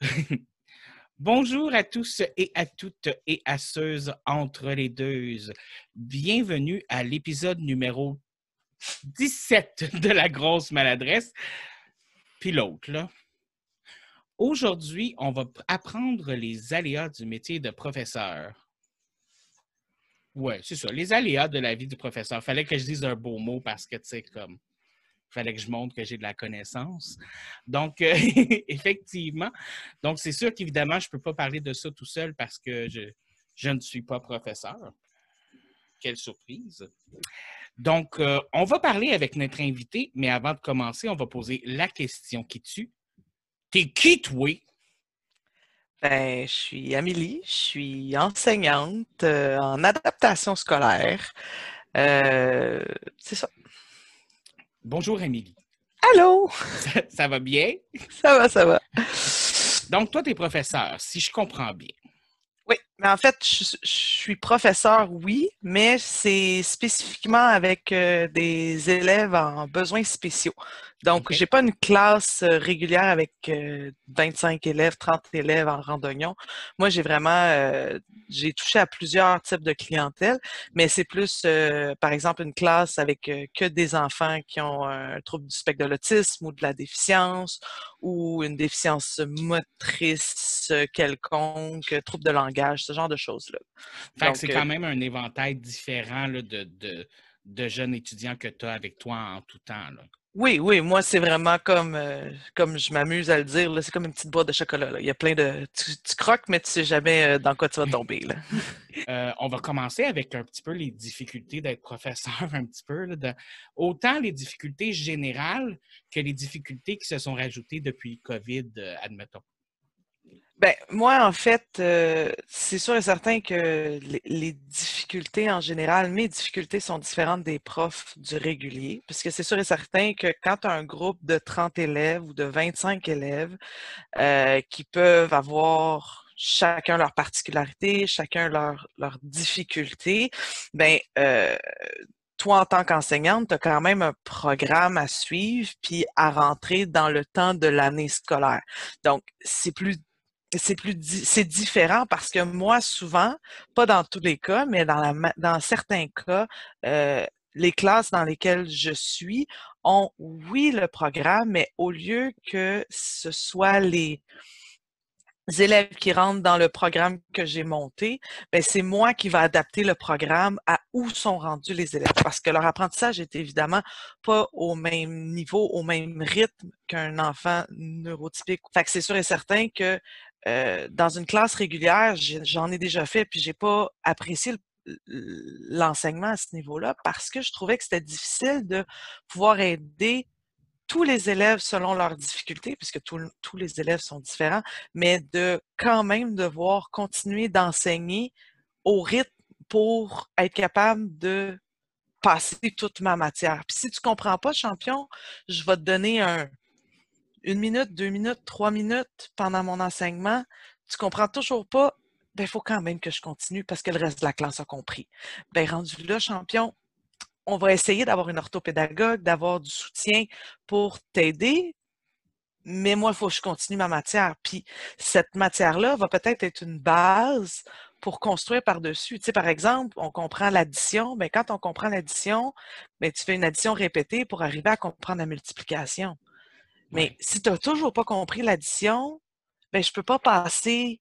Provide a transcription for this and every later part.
Bonjour à tous et à toutes et à ceux entre les deux. Bienvenue à l'épisode numéro 17 de la grosse maladresse. Puis l'autre, là. Aujourd'hui, on va apprendre les aléas du métier de professeur. Ouais, c'est ça, les aléas de la vie du professeur. Fallait que je dise un beau mot parce que, tu sais, comme fallait que je montre que j'ai de la connaissance. Donc, euh, effectivement, donc c'est sûr qu'évidemment, je ne peux pas parler de ça tout seul parce que je, je ne suis pas professeur. Quelle surprise. Donc, euh, on va parler avec notre invité, mais avant de commencer, on va poser la question qui tue. T'es qui, toi? Ben, je suis Amélie, je suis enseignante euh, en adaptation scolaire. c'est ça. Bonjour, Émilie. Allô? Ça, va bien? Ça va, ça va. Donc, toi, tu es professeur, si je comprends bien. Oui, mais en fait, je, suis professeur, oui, mais c'est spécifiquement avec euh, des élèves en besoins spéciaux. Donc, je j'ai pas une classe euh, régulière avec 25 euh, élèves, 30 élèves en randonnion. Moi, j'ai vraiment, j'ai touché à plusieurs types de clientèle, mais c'est plus, par exemple, une classe avec que des enfants qui ont un trouble du spectre de l'autisme ou de la déficience ou une déficience motrice quelconque, trouble de langage, ce genre de choses-là. c'est quand même un éventail différent de, de, de, jeunes étudiants que tu as avec toi en tout temps. Là. Oui, oui, moi, c'est vraiment comme, euh, comme je m'amuse à le dire, c'est comme une petite boîte de chocolat. Il y a plein de. Tu, croques, mais tu sais jamais euh, dans quoi tu vas tomber. Euh, on va commencer avec un petit peu les difficultés d'être professeur, un petit peu. Autant les difficultés générales que les difficultés qui se sont rajoutées depuis COVID, admettons. Ben, moi, en fait, euh, c'est sûr et certain que les, difficultés en général, mes difficultés sont différentes des profs du régulier, parce que c'est sûr et certain que quand tu as un groupe de 30 élèves ou de 25 élèves euh, qui peuvent avoir chacun leur particularité, chacun leur, leur difficulté, ben, euh, toi, en tant qu'enseignante, tu as quand même un programme à suivre puis à rentrer dans le temps de l'année scolaire. Donc, c'est plus c'est différent parce que moi souvent pas dans tous les cas mais dans certains cas euh, les classes dans lesquelles je suis ont oui le programme mais au lieu que ce soit les élèves qui rentrent dans le programme que j'ai monté, ben c'est moi qui va adapter le programme à où sont rendus les élèves parce que leur apprentissage est évidemment pas au même niveau, au même rythme qu'un enfant neurotypique. Fait que c'est sûr et certain que euh, dans une classe régulière, j'en ai déjà fait, puis j'ai pas apprécié l'enseignement à ce niveau-là parce que je trouvais que c'était difficile de pouvoir aider tous les élèves selon leurs difficultés, puisque tous les élèves sont différents, mais de quand même devoir continuer d'enseigner au rythme pour être capable de passer toute ma matière. Puis si tu comprends pas, champion, je vais te donner un, une minute, deux minutes, trois minutes pendant mon enseignement, tu comprends toujours pas, ben, il faut quand même que je continue parce que le reste de la classe a compris. Ben, rendu là, champion, on va essayer d'avoir une orthopédagogue, d'avoir du soutien pour t'aider, mais moi, il faut que je continue ma matière. Puis cette matière-là va peut-être être une base pour construire par-dessus. Tu sais, par exemple, on comprend l'addition, mais ben, quand on comprend l'addition, ben, tu fais une addition répétée pour arriver à comprendre la multiplication. Mais si tu n'as toujours pas compris l'addition, ben, je ne peux pas passer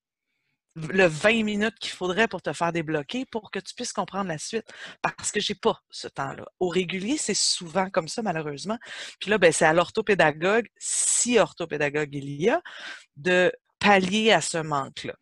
le 20 minutes qu'il faudrait pour te faire débloquer pour que tu puisses comprendre la suite parce que j'ai pas ce temps-là. Au régulier, c'est souvent comme ça, malheureusement. Puis là, ben, c'est à l'orthopédagogue, si orthopédagogue il y a, de pallier à ce manque-là.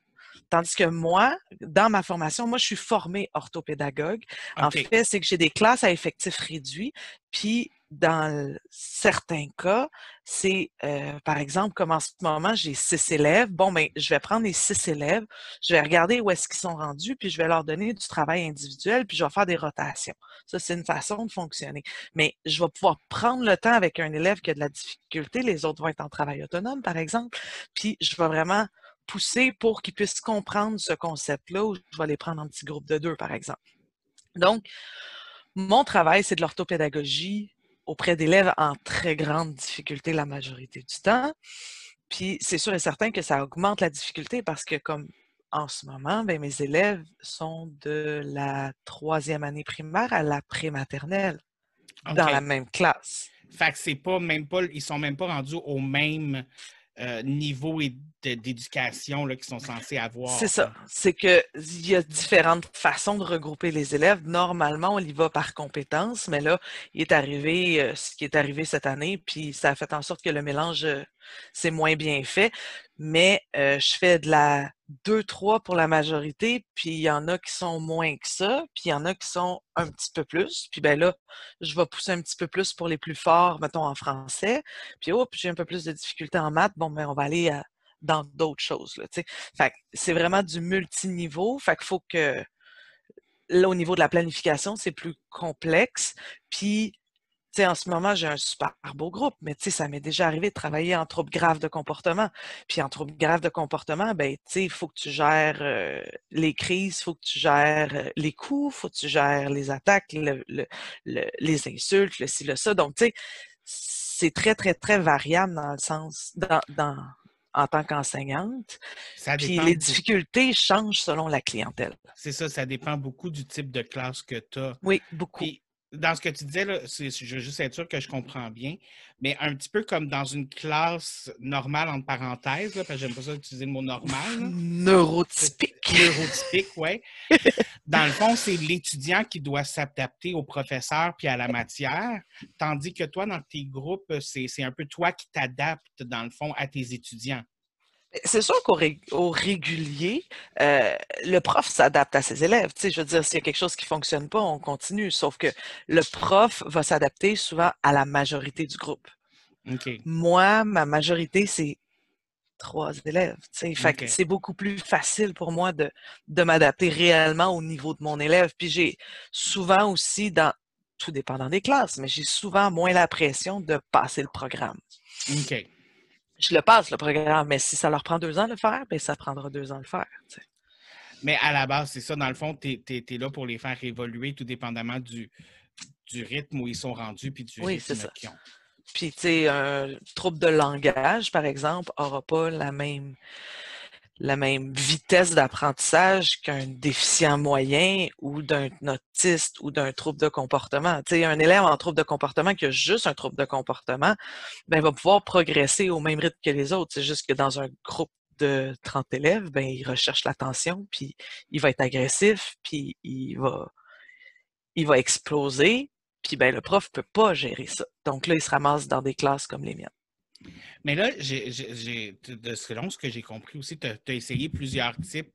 Tandis que moi, dans ma formation, moi, je suis formée orthopédagogue. En fait, c'est que j'ai des classes à effectifs réduits, puis dans certains cas, c'est, euh, par exemple, comme en ce moment, j'ai six élèves. Bon, ben, je vais prendre les six élèves, je vais regarder où est-ce qu'ils sont rendus, puis je vais leur donner du travail individuel, puis je vais faire des rotations. Ça, c'est une façon de fonctionner. Mais je vais pouvoir prendre le temps avec un élève qui a de la difficulté, les autres vont être en travail autonome, par exemple, puis je vais vraiment pousser pour qu'ils puissent comprendre ce concept-là, ou je vais les prendre en petits groupes de deux, par exemple. Donc, mon travail, c'est de l'orthopédagogie auprès d'élèves en très grande difficulté la majorité du temps. Puis c'est sûr et certain que ça augmente la difficulté parce que comme en ce moment, ben, mes élèves sont de la troisième année primaire à la prématernelle dans la même classe. Fait que c'est pas même pas, ils sont même pas rendus au même euh, niveau d'éducation qu'ils sont censés avoir. C'est ça. C'est qu'il y a différentes façons de regrouper les élèves. Normalement, on y va par compétence, mais là, il est arrivé euh, ce qui est arrivé cette année, puis ça a fait en sorte que le mélange, euh, c'est moins bien fait. Mais je fais de la 2-3 pour la majorité, puis il y en a qui sont moins que ça, puis il y en a qui sont un petit peu plus. Puis ben là, je vais pousser un petit peu plus pour les plus forts, mettons en français. Puis oh, j'ai un peu plus de difficultés en maths, bon, ben on va aller dans d'autres choses. Là, c'est vraiment du multiniveau. Fait qu'il faut que là, au niveau de la planification, c'est plus complexe. Puis en ce moment, j'ai un super beau groupe, mais ça m'est déjà arrivé de travailler en troubles graves de comportement. Puis en troubles graves de comportement, ben, il faut que tu gères euh, les crises, il faut que tu gères euh, les coups, il faut que tu gères les attaques, les insultes, le ci, le ça. Donc, tu sais, c'est très, très, très variable dans le sens, dans, en tant qu'enseignante. Puis les difficultés changent selon la clientèle. C'est ça, ça dépend beaucoup du type de classe que tu as. Oui, beaucoup dans ce que tu disais, là, je veux juste être sûr que je comprends bien, mais un petit peu comme dans une classe normale, entre parenthèses, là, parce que j'aime pas ça utiliser le mot normal. Neurotypique. Neurotypique, oui. dans le fond, c'est l'étudiant qui doit s'adapter au professeur puis à la matière, tandis que toi, dans tes groupes, c'est un peu toi qui t'adaptes, dans le fond, à tes étudiants. C'est sûr qu'au régulier, euh, le prof s'adapte à ses élèves. Tu sais, je veux dire, s'il y a quelque chose qui ne fonctionne pas, on continue. Sauf que le prof va s'adapter souvent à la majorité du groupe. Moi, ma majorité, c'est trois élèves. Tu sais. c'est beaucoup plus facile pour moi de, de m'adapter réellement au niveau de mon élève. Puis j'ai souvent aussi, dans tout dépendant des classes, mais j'ai souvent moins la pression de passer le programme. OK je le passe, le programme, mais si ça leur prend deux ans de le faire, bien, ça prendra deux ans de le faire. Mais à la base, c'est ça, dans le fond, tu es, là pour les faire évoluer tout dépendamment du, du rythme où ils sont rendus puis du oui, rythme qu'ils ont. Puis, tu sais, un trouble de langage, par exemple, n'aura pas la même la même vitesse d'apprentissage qu'un déficient moyen ou d'un autiste ou d'un trouble de comportement. Tu sais, un élève en trouble de comportement qui a juste un trouble de comportement, ben, va pouvoir progresser au même rythme que les autres. C'est juste que dans un groupe de 30 élèves, ben, il recherche l'attention, puis il va être agressif, puis il va, il va exploser, puis ben, le prof peut pas gérer ça. Donc là, il se ramasse dans des classes comme les miennes. Mais là, j'ai, de selon ce que j'ai compris aussi, tu as, essayé plusieurs types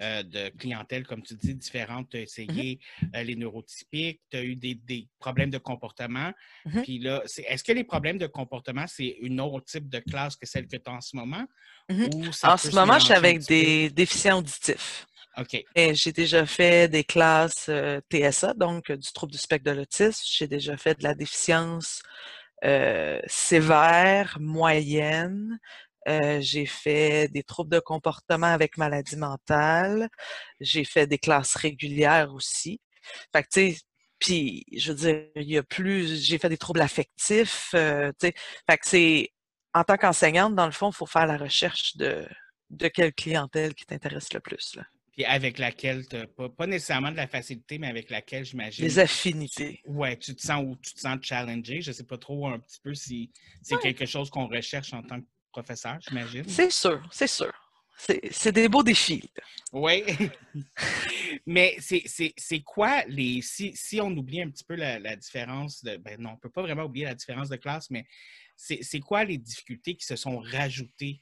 euh, de clientèle, comme tu dis, différentes. Tu as mmh essayé euh, les neurotypiques, tu as eu des, problèmes de comportement. Mmh Puis là, est-ce que les problèmes de comportement, c'est une autre type de classe que celle que tu as en ce moment? Mmh en ce moment, je suis avec des déficients auditifs. OK. Et j'ai déjà fait des classes euh, TSA, donc du trouble du spectre de l'autisme. J'ai déjà fait de la déficience euh, sévère, moyenne. Euh, j'ai fait des troubles de comportement avec maladie mentale. J'ai fait des classes régulières aussi. Fait que, tu sais, puis, je veux dire, il y a plus, j'ai fait des troubles affectifs, euh, tu sais. Fait que c'est, en tant qu'enseignante, dans le fond, il faut faire la recherche de, de quelle clientèle qui t'intéresse le plus, là avec laquelle tu pas, pas nécessairement de la facilité, mais avec laquelle j'imagine. Les affinités. Oui, tu te sens ou tu te sens challengé. Je ne sais pas trop un petit peu si c'est quelque chose qu'on recherche en tant que professeur, j'imagine. C'est sûr, c'est sûr. C'est des beaux défis. Oui. Mais c'est quoi les. Si, si, on oublie un petit peu la, différence de. Ben non, on ne peut pas vraiment oublier la différence de classe, mais c'est quoi les difficultés qui se sont rajoutées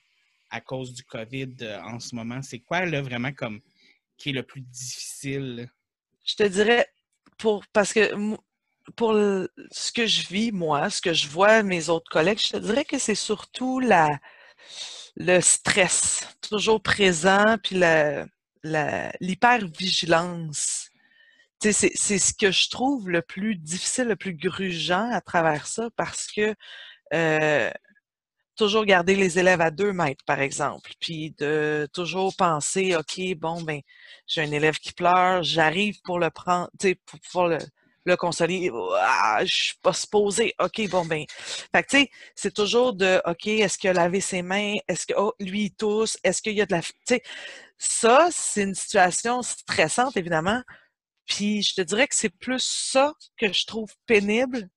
à cause du COVID euh, en ce moment? C'est quoi là vraiment comme qui est le plus difficile? Je te dirais, pour parce que pour ce que je vis, moi, ce que je vois mes autres collègues, je te dirais que c'est surtout la, le stress toujours présent, puis l'hypervigilance. C'est ce que je trouve le plus difficile, le plus grugeant à travers ça, parce que euh, toujours garder les élèves à deux mètres, par exemple, puis de toujours penser, OK, bon, ben, j'ai un élève qui pleure, j'arrive pour le prendre, tu sais, pour pouvoir le, le conseiller, ah, je suis pas supposé. OK, bon, ben. Fait que, tu sais, c'est toujours de, OK, est-ce qu'il a lavé ses mains? Est-ce que, oh, lui, il tousse? Est-ce qu'il y a de la. Tu sais, ça, c'est une situation stressante, évidemment. Puis, je te dirais que c'est plus ça que je trouve pénible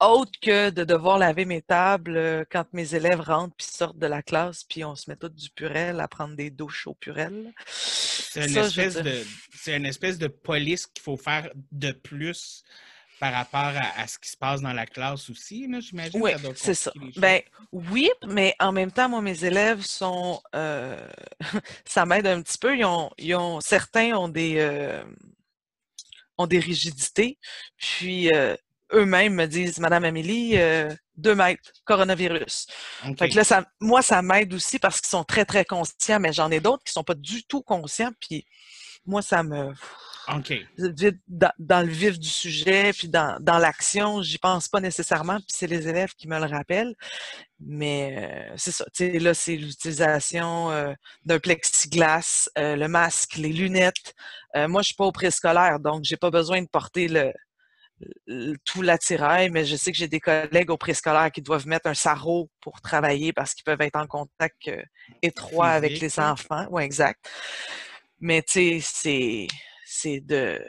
autre que de devoir laver mes tables euh, quand mes élèves rentrent puis sortent de la classe, puis on se met tout du purel à prendre des douches au purel. C'est une, espèce de, une espèce de police qu'il faut faire de plus par rapport à, ce qui se passe dans la classe aussi, j'imagine. Oui, c'est ça. Ben, oui, mais en même temps, moi, mes élèves sont... Euh, ça m'aide un petit peu. Ils ont, ils ont, certains ont des... Euh, ont des rigidités. Puis, eux-mêmes me disent, Madame Amélie, euh, deux mètres, coronavirus. Fait que là, ça, moi, ça m'aide aussi parce qu'ils sont très, très conscients, mais j'en ai d'autres qui sont pas du tout conscients. Puis moi, ça me. OK. Dans, dans, le vif du sujet, puis dans, dans l'action, j'y pense pas nécessairement, puis c'est les élèves qui me le rappellent. Mais euh, c'est ça. Tu sais, là, c'est l'utilisation euh, d'un plexiglas, le masque, les lunettes. moi, je suis pas au préscolaire, donc j'ai pas besoin de porter le, tout l'attirail, mais je sais que j'ai des collègues au préscolaire qui doivent mettre un sarrau pour travailler parce qu'ils peuvent être en contact euh, étroit avec les enfants. Oui, exact. Mais tu sais, c'est de,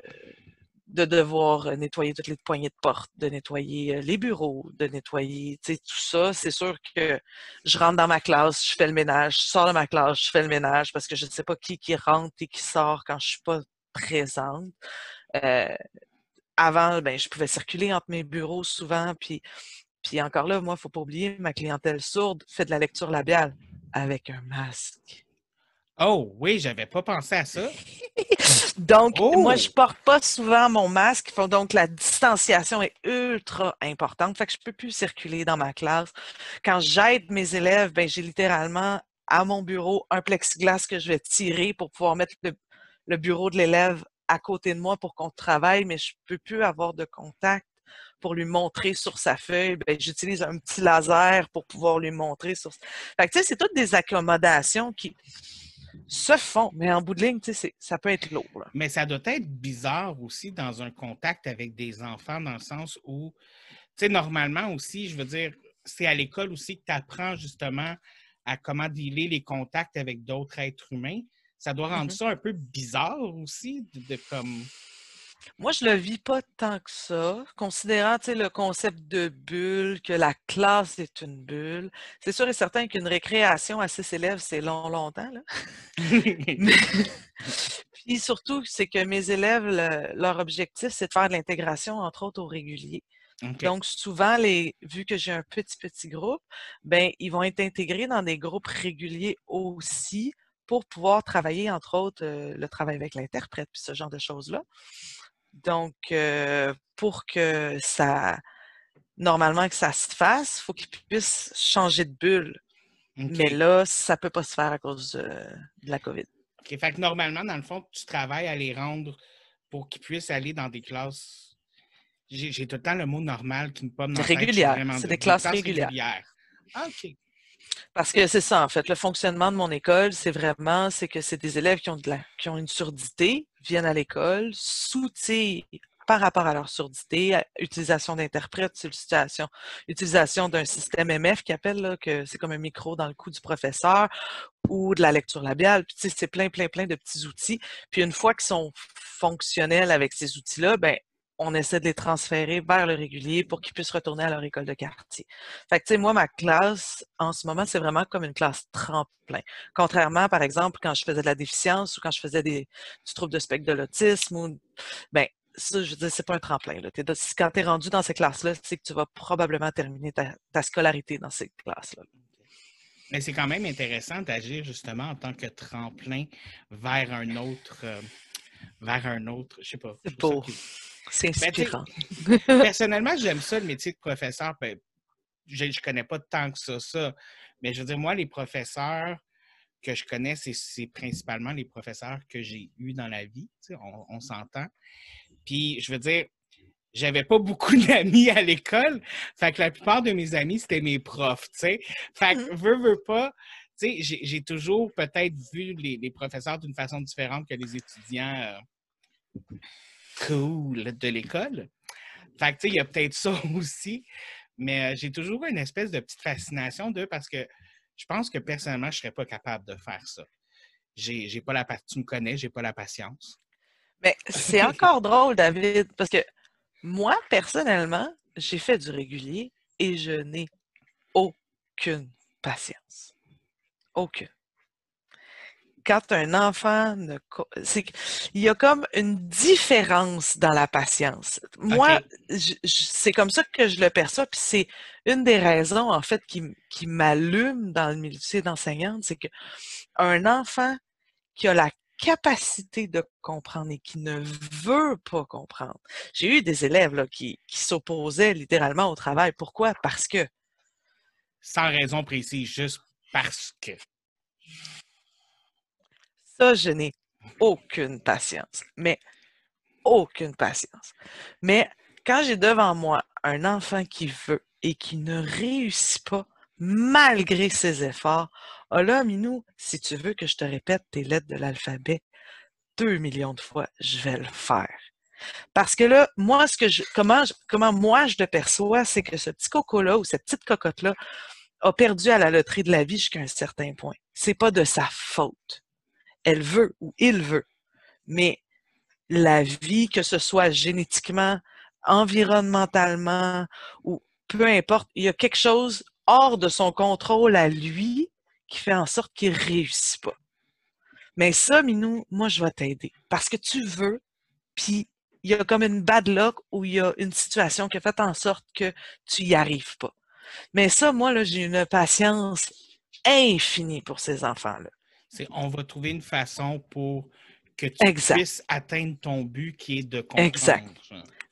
de devoir nettoyer toutes les poignées de porte, de nettoyer euh, les bureaux, de nettoyer, tu sais, tout ça. C'est sûr que je rentre dans ma classe, je fais le ménage, je sors de ma classe, je fais le ménage parce que je ne sais pas qui qui rentre et qui sort quand je suis pas présente. Euh, avant, ben, je pouvais circuler entre mes bureaux souvent. Puis, puis encore là, moi, il ne faut pas oublier, ma clientèle sourde fait de la lecture labiale avec un masque. Oh oui, j'avais pas pensé à ça. donc, moi, je oh! porte pas souvent mon masque. Donc, la distanciation est ultra importante. Fait que je peux plus circuler dans ma classe. Quand j'aide mes élèves, ben, j'ai littéralement à mon bureau un plexiglas que je vais tirer pour pouvoir mettre le bureau de l'élève à côté de moi pour qu'on travaille, mais je peux plus avoir de contact pour lui montrer sur sa feuille. Ben, j'utilise un petit laser pour pouvoir lui montrer sur. Fait que, c'est toutes des accommodations qui se font, mais en bout de ligne, ça peut être lourd. Mais ça doit être bizarre aussi dans un contact avec des enfants, dans le sens où, tu sais, normalement aussi, je veux dire, c'est à l'école aussi que tu apprends justement à comment dealer les contacts avec d'autres êtres humains ça doit rendre mmh ça un peu bizarre aussi, de, comme. Moi, je le vis pas tant que ça, considérant le concept de bulle, que la classe est une bulle. C'est sûr et certain qu'une récréation à six élèves, c'est long, longtemps. Là. Puis surtout, c'est que mes élèves, leur objectif, c'est de faire de l'intégration, entre autres, au régulier. Donc, souvent, les, vu que j'ai un petit, petit groupe, ben, ils vont être intégrés dans des groupes réguliers aussi pour pouvoir travailler, entre autres, euh, le travail avec l'interprète, puis ce genre de choses-là. Donc, euh, pour que ça, normalement, que ça se fasse, il faut qu'ils puissent changer de bulle. Mais là, ça ne peut pas se faire à cause de, la COVID. OK. Fait que normalement, dans le fond, tu travailles à les rendre pour qu'ils puissent aller dans des classes. J'ai tout le temps le mot normal qui me pomme dans Régulière. C'est des, classes, régulières. régulières. Ah, OK. Parce que c'est ça, en fait. Le fonctionnement de mon école, c'est vraiment, c'est que c'est des élèves qui ont, de la, qui ont une surdité, viennent à l'école, s'outillent par rapport à leur surdité, utilisation d'interprètes, situation, utilisation d'un système MF qui appelle, que c'est comme un micro dans le cou du professeur, ou de la lecture labiale. Puis, c'est plein, plein, plein de petits outils. Puis, une fois qu'ils sont fonctionnels avec ces outils-là, ben on essaie de les transférer vers le régulier pour qu'ils puissent retourner à leur école de quartier. Fait que, tu sais, moi, ma classe, en ce moment, c'est vraiment comme une classe tremplin. Contrairement, par exemple, quand je faisais de la déficience ou quand je faisais des, du trouble de spectre de l'autisme ou, ben, ça, je veux dire, c'est pas un tremplin. Là. quand tu es rendu dans ces classes-là, c'est que tu vas probablement terminer ta, scolarité dans ces classes-là. Mais c'est quand même intéressant d'agir justement en tant que tremplin vers un autre, euh, vers un autre, je sais pas. C'est beau. C'est ben, inspirant. personnellement, j'aime ça, le métier de professeur. Ben, je ne connais pas tant que ça, ça. Mais je veux dire, moi, les professeurs que je connais, c'est principalement les professeurs que j'ai eus dans la vie. on, s'entend. Puis, je veux dire, j'avais pas beaucoup d'amis à l'école. Fait que la plupart de mes amis, c'était mes profs, tu sais. Fait que, mmh veux, veux pas, tu sais, j'ai toujours peut-être vu les, professeurs d'une façon différente que les étudiants. Euh, cool de l'école. Fait que, tu sais, il y a peut-être ça aussi. Mais euh, j'ai toujours une espèce de petite fascination d'eux parce que je pense que personnellement, je ne serais pas capable de faire ça. J'ai, j'ai pas la tu me connais, j'ai pas la patience. Mais c'est encore drôle, David, parce que moi, personnellement, j'ai fait du régulier et je n'ai aucune patience. Aucune quand un enfant ne. C'est, il y a comme une différence dans la patience. Moi, c'est comme ça que je le perçois, puis c'est une des raisons, en fait, qui, qui m'allume dans le milieu d'enseignante, c'est qu'un enfant qui a la capacité de comprendre et qui ne veut pas comprendre. J'ai eu des élèves là, qui, qui s'opposaient littéralement au travail. Pourquoi? Parce que. Sans raison précise, juste parce que je n'ai aucune patience. Mais aucune patience. Mais quand j'ai devant moi un enfant qui veut et qui ne réussit pas malgré ses efforts, oh là, Minou, si tu veux que je te répète tes lettres de l'alphabet deux millions de fois, je vais le faire. Parce que là, moi, ce que je, comment, moi je le perçois, c'est que ce petit coco-là ou cette petite cocotte-là a perdu à la loterie de la vie jusqu'à un certain point. C'est pas de sa faute elle veut ou il veut. Mais la vie, que ce soit génétiquement, environnementalement ou peu importe, il y a quelque chose hors de son contrôle à lui qui fait en sorte qu'il ne réussit pas. Mais ça, Minou, moi, je vais t'aider parce que tu veux, puis il y a comme une bad luck ou il y a une situation qui a fait en sorte que tu n'y arrives pas. Mais ça, moi, j'ai une patience infinie pour ces enfants-là on va trouver une façon pour que tu puisses atteindre ton but qui est de comprendre. Exact.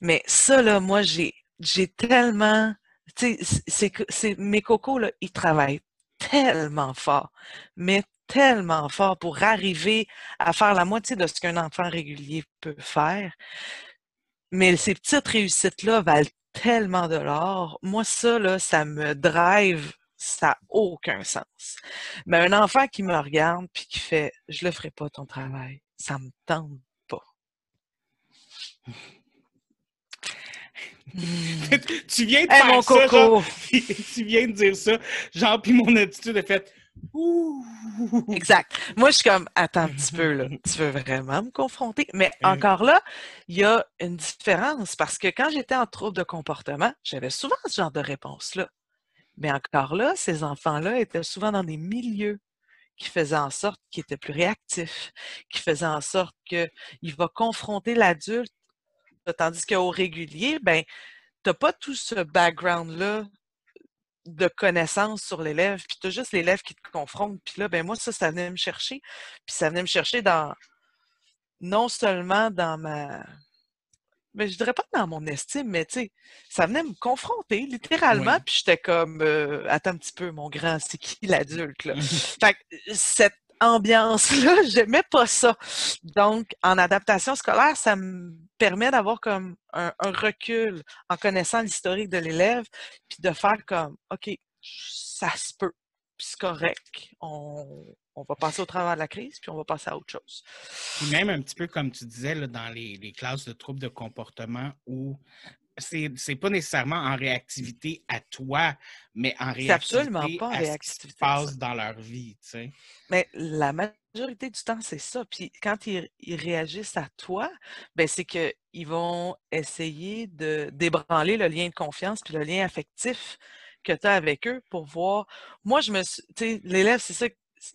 Mais ça, là, moi, j'ai, j'ai tellement. Tu sais, c'est, mes cocos, là, ils travaillent tellement fort, mais tellement fort pour arriver à faire la moitié de ce qu'un enfant régulier peut faire. Mais ces petites réussites-là valent tellement de l'or. Moi, ça, là, ça me drive ça n'a aucun sens. Mais un enfant qui me regarde puis qui fait Je le ferai pas ton travail, ça me tente pas. tu viens de faire ça, Genre, tu viens de dire ça, genre, puis mon attitude est faite. Ouh. Exact. Moi, je suis comme, attends un petit peu, là. Tu veux vraiment me confronter? Mais encore là, il y a une différence parce que quand j'étais en trouble de comportement, j'avais souvent ce genre de réponse-là. Mais encore là, ces enfants-là étaient souvent dans des milieux qui faisaient en sorte qu'ils étaient plus réactifs, qui faisaient en sorte qu'il va confronter l'adulte, tandis qu'au régulier, ben, tu n'as pas tout ce background-là de connaissances sur l'élève, puis tu as juste l'élève qui te confronte. Puis là, ben moi, ça, ça venait me chercher. Puis ça venait me chercher dans non seulement dans ma mais je dirais pas dans mon estime, mais tu sais, ça venait me confronter littéralement, puis j'étais comme euh, attends un petit peu, mon grand, c'est qui l'adulte là? fait que cette ambiance-là, j'aimais pas ça. Donc, en adaptation scolaire, ça me permet d'avoir comme un, recul en connaissant l'historique de l'élève, puis de faire comme OK, ça se peut, c'est correct. On, on va passer au travers de la crise, puis on va passer à autre chose. même un petit peu comme tu disais là, dans les, classes de troubles de comportement où c'est n'est pas nécessairement en réactivité à toi, mais en réactivité absolument pas en à ce qui se passe dans leur vie. Tu sais. Mais la majorité du temps, c'est ça. Puis quand ils, réagissent à toi, ben c'est qu'ils vont essayer de débranler le lien de confiance puis le lien affectif que tu as avec eux pour voir. Moi, je me suis. L'élève, c'est ça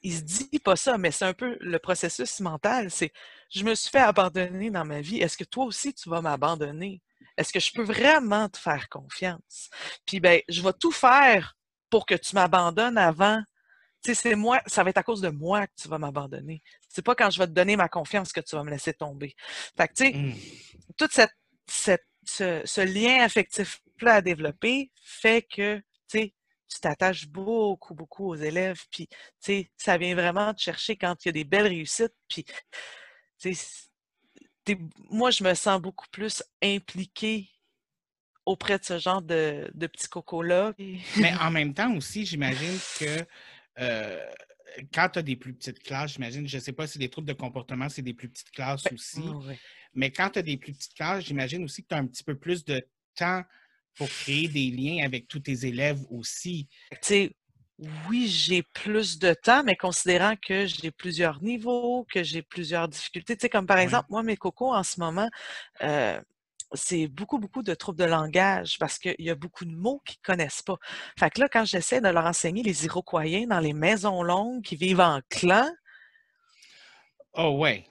il se dit pas ça, mais c'est un peu le processus mental. C'est je me suis fait abandonner dans ma vie. Est-ce que toi aussi tu vas m'abandonner? Est-ce que je peux vraiment te faire confiance? Puis ben, je vais tout faire pour que tu m'abandonnes avant. Tu sais, c'est moi, ça va être à cause de moi que tu vas m'abandonner. C'est pas quand je vais te donner ma confiance que tu vas me laisser tomber. Fait que, tu sais, mmh. tout cette, ce, ce lien affectif-là à développer fait que, tu sais, tu t'attaches beaucoup, beaucoup aux élèves, puis, tu sais, ça vient vraiment te chercher quand il y a des belles réussites, puis, tu sais, moi, je me sens beaucoup plus impliquée auprès de ce genre de, petits cocos-là. Mais en même temps aussi, j'imagine que euh, quand tu as des plus petites classes, j'imagine, je ne sais pas si des troubles de comportement, c'est des plus petites classes aussi, mais quand tu as des plus petites classes, j'imagine aussi que tu as un petit peu plus de temps pour créer des liens avec tous tes élèves aussi. Tu sais, oui, j'ai plus de temps, mais considérant que j'ai plusieurs niveaux, que j'ai plusieurs difficultés, tu sais, comme par exemple, moi, mes cocos en ce moment, euh, c'est beaucoup, beaucoup de troubles de langage parce qu'il y a beaucoup de mots qu'ils ne connaissent pas. Fait que là, quand j'essaie de leur enseigner les Iroquois dans les maisons longues qui vivent en clan. Oh, ouais.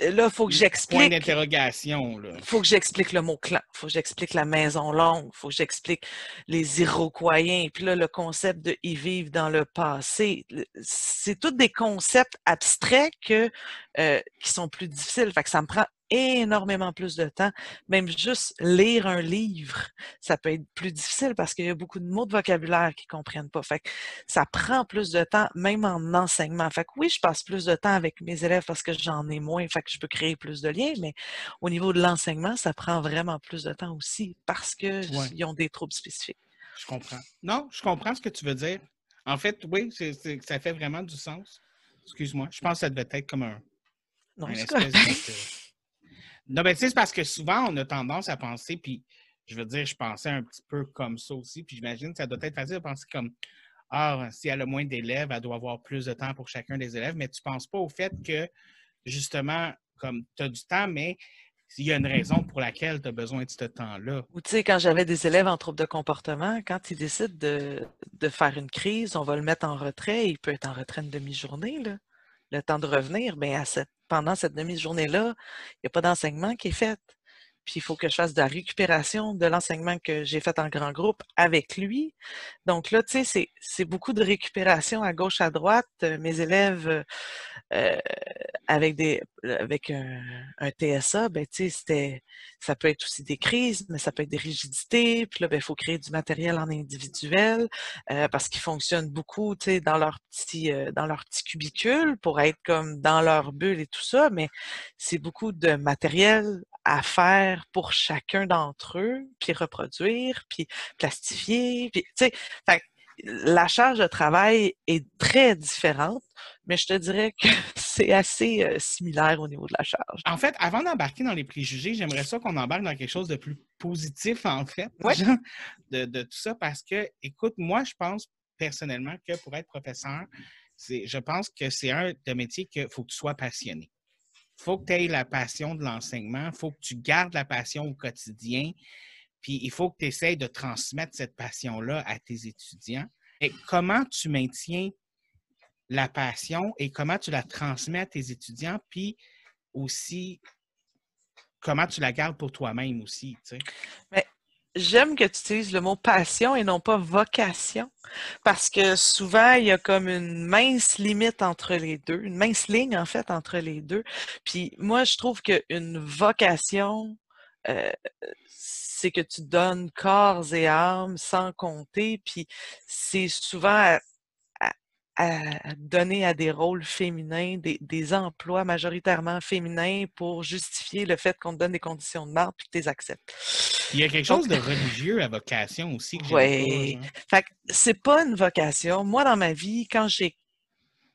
Là, il faut que j'explique. Point d'interrogation. Il faut que j'explique le mot clan. Il faut que j'explique la maison longue. Il faut que j'explique les Iroquois. Puis là, le concept de y vivre dans le passé. C'est tous des concepts abstraits que, euh, qui sont plus difficiles. Fait que ça me prend énormément plus de temps. Même juste lire un livre, ça peut être plus difficile parce qu'il y a beaucoup de mots de vocabulaire qu'ils ne comprennent pas. Fait que ça prend plus de temps, même en enseignement. Fait que oui, je passe plus de temps avec mes élèves parce que j'en ai moins, fait que je peux créer plus de liens, mais au niveau de l'enseignement, ça prend vraiment plus de temps aussi parce qu'ils ont des troubles spécifiques. Je comprends. Non, je comprends ce que tu veux dire. En fait, oui, ça fait vraiment du sens. Excuse-moi. Je pense que ça devait être comme un. Non, non, mais c'est parce que souvent, on a tendance à penser, puis je veux dire, je pensais un petit peu comme ça aussi, puis j'imagine que ça doit être facile de penser comme Ah, si elle a moins d'élèves, elle doit avoir plus de temps pour chacun des élèves, mais tu ne penses pas au fait que, justement, comme tu as du temps, mais il y a une raison pour laquelle tu as besoin de ce temps-là. Ou tu sais, quand j'avais des élèves en trouble de comportement, quand ils décident de, de, faire une crise, on va le mettre en retrait. Il peut être en retrait une demi-journée. Le temps de revenir, bien, à cette pendant cette demi-journée-là, il n'y a pas d'enseignement qui est fait. Puis il faut que je fasse de la récupération de l'enseignement que j'ai fait en grand groupe avec lui. Donc là, tu sais, c'est beaucoup de récupération à gauche, à droite. Mes élèves euh, avec des avec un, TSA, ben tu sais, c'était ça peut être aussi des crises, mais ça peut être des rigidités. Puis là, ben, il faut créer du matériel en individuel euh, parce qu'ils fonctionnent beaucoup, tu sais, dans leur petit euh, dans leur petit cubicule pour être comme dans leur bulle et tout ça, mais c'est beaucoup de matériel à faire pour chacun d'entre eux, puis reproduire, puis plastifier, puis tu sais, la charge de travail est très différente, mais je te dirais que c'est assez euh, similaire au niveau de la charge. En fait, avant d'embarquer dans les préjugés, j'aimerais ça qu'on embarque dans quelque chose de plus positif, en fait, de, de, tout ça, parce que, écoute, moi, je pense personnellement que pour être professeur, je pense que c'est un de métiers qu'il faut que tu sois passionné. Faut que tu aies la passion de l'enseignement, il faut que tu gardes la passion au quotidien. Puis il faut que tu essaies de transmettre cette passion-là à tes étudiants. Et comment tu maintiens la passion et comment tu la transmets à tes étudiants, puis aussi comment tu la gardes pour toi-même aussi. Tu sais? Mais j'aime que tu utilises le mot passion et non pas vocation, parce que souvent, il y a comme une mince limite entre les deux, une mince ligne en fait entre les deux. Puis moi, je trouve qu'une vocation, euh, c'est que tu donnes corps et âme sans compter, puis c'est souvent à, donner à des rôles féminins, des, emplois majoritairement féminins pour justifier le fait qu'on te donne des conditions de marque puis que tu les acceptes. Il y a quelque chose de religieux à vocation aussi que Oui. Fait c'est pas une vocation. Moi, dans ma vie, quand j'ai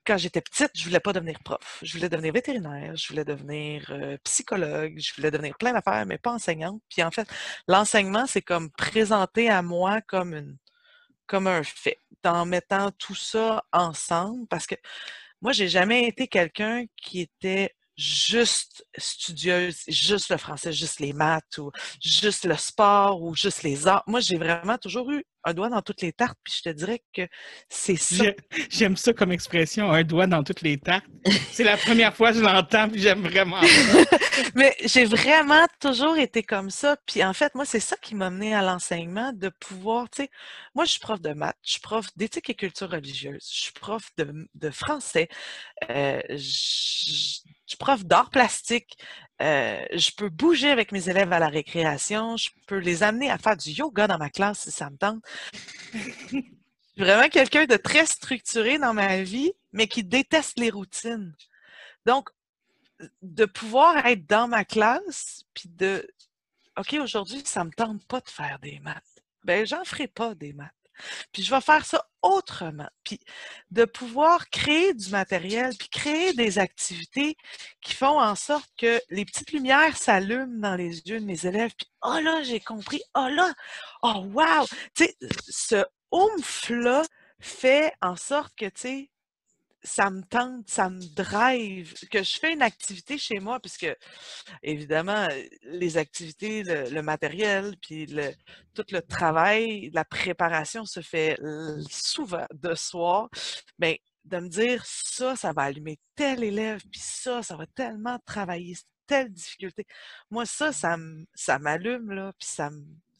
quand j'étais petite, je voulais pas devenir prof. Je voulais devenir vétérinaire, je voulais devenir euh, psychologue, je voulais devenir plein d'affaires, mais pas enseignante. Puis en fait, l'enseignement, c'est comme présenté à moi comme une comme un fait, en mettant tout ça ensemble, parce que moi, j'ai jamais été quelqu'un qui était juste studieuse, juste le français, juste les maths ou juste le sport ou juste les arts. Moi, j'ai vraiment toujours eu un doigt dans toutes les tartes, puis je te dirais que c'est ça. J'aime ça comme expression, un doigt dans toutes les tartes. C'est la première fois que je l'entends, puis j'aime vraiment. Mais j'ai vraiment toujours été comme ça. Puis en fait, moi, c'est ça qui m'a mené à l'enseignement, de pouvoir, tu sais, moi, je suis prof de maths, je suis prof d'éthique et culture religieuse, je suis prof de, français, euh, je, suis prof d'art plastique, euh, je peux bouger avec mes élèves à la récréation, je peux les amener à faire du yoga dans ma classe si ça me tente. je suis vraiment quelqu'un de très structuré dans ma vie, mais qui déteste les routines. Donc, de pouvoir être dans ma classe, puis de OK, aujourd'hui, ça ne me tente pas de faire des maths. Ben, j'en ferai pas des maths. Puis je vais faire ça autrement. Puis de pouvoir créer du matériel, puis créer des activités qui font en sorte que les petites lumières s'allument dans les yeux de mes élèves, puis oh là, j'ai compris, oh là, oh wow! Tu sais, ce oomph-là fait en sorte que, tu sais, ça me tente, ça me drive, que je fais une activité chez moi, puisque évidemment, les activités, le, matériel, puis le, tout le travail, la préparation se fait souvent de soir, mais de me dire ça, ça va allumer tel élève, puis ça, ça va tellement travailler telle difficulté. Moi, ça, ça m'allume, là, puis ça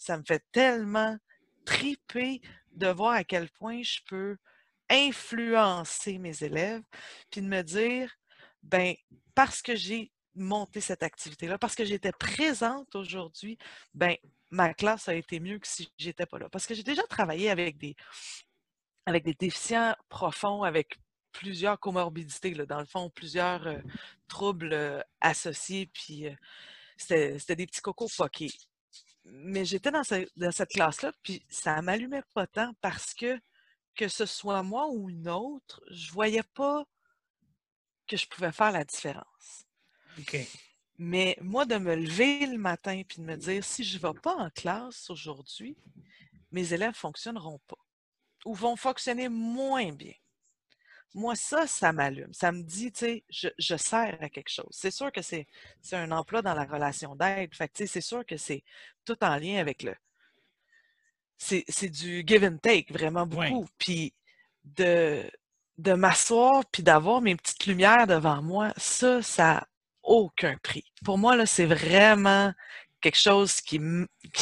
ça me fait tellement triper de voir à quel point je peux influencer mes élèves, puis de me dire, ben, parce que j'ai monté cette activité-là, parce que j'étais présente aujourd'hui, ben, ma classe a été mieux que si j'étais pas là. Parce que j'ai déjà travaillé avec des, avec des déficients profonds, avec plusieurs comorbidités, là, dans le fond, plusieurs euh, troubles euh, associés, puis euh, c'était des petits cocos poqués. Mais j'étais dans, dans, cette classe-là, puis ça m'allumait pas tant parce que que ce soit moi ou une autre, je voyais pas que je pouvais faire la différence. Mais moi, de me lever le matin et de me dire si je ne vais pas en classe aujourd'hui, mes élèves ne fonctionneront pas ou vont fonctionner moins bien. Moi, ça, ça m'allume. Ça me dit, tu sais, je, je, sers à quelque chose. C'est sûr que c'est un emploi dans la relation d'aide. Fait c'est sûr que c'est tout en lien avec le, c'est du give and take, vraiment beaucoup. Puis de, de m'asseoir puis d'avoir mes petites lumières devant moi, ça, ça n'a aucun prix. Pour moi, là, c'est vraiment quelque chose qui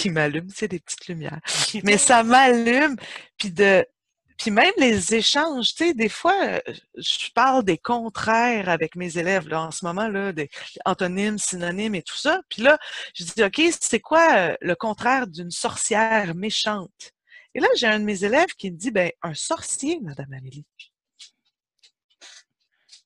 m'allume, c'est des petites lumières. Mais ça m'allume, puis de, puis même les échanges, tu sais, des fois, je parle des contraires avec mes élèves, là, en ce moment, là, des antonymes, synonymes et tout ça. Puis là, je dis, OK, c'est quoi euh, le contraire d'une sorcière méchante? Et là, j'ai un de mes élèves qui me dit, ben, un sorcier, Madame Amélie.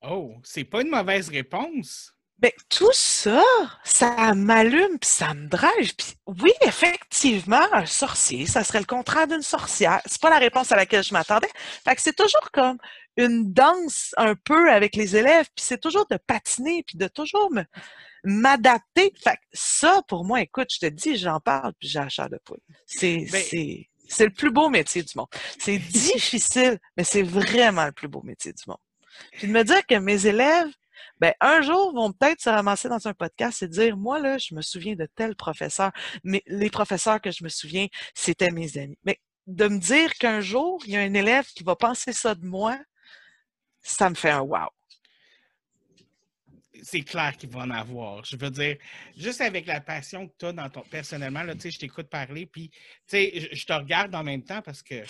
Oh, c'est pas une mauvaise réponse. Ben, tout ça, ça m'allume puis ça me drive. Puis oui, effectivement, un sorcier, ça serait le contraire d'une sorcière. C'est pas la réponse à laquelle je m'attendais. Fait que c'est toujours comme une danse un peu avec les élèves, puis c'est toujours de patiner, puis de toujours m'adapter. Fait que ça, pour moi, écoute, je te dis, j'en parle, puis j'ai la de poule. C'est, ben c'est, c'est le plus beau métier du monde. C'est difficile, mais c'est vraiment le plus beau métier du monde. Puis de me dire que mes élèves, ben, un jour, vont peut-être se ramasser dans un podcast et dire, moi, là, je me souviens de tel professeur, mais les professeurs que je me souviens, c'était mes amis. Mais de me dire qu'un jour, il y a un élève qui va penser ça de moi, ça me fait un wow. C'est clair qu'il va en avoir. Je veux dire, juste avec la passion que tu as dans ton, personnellement, là, je t'écoute parler, puis je, je te regarde en même temps parce que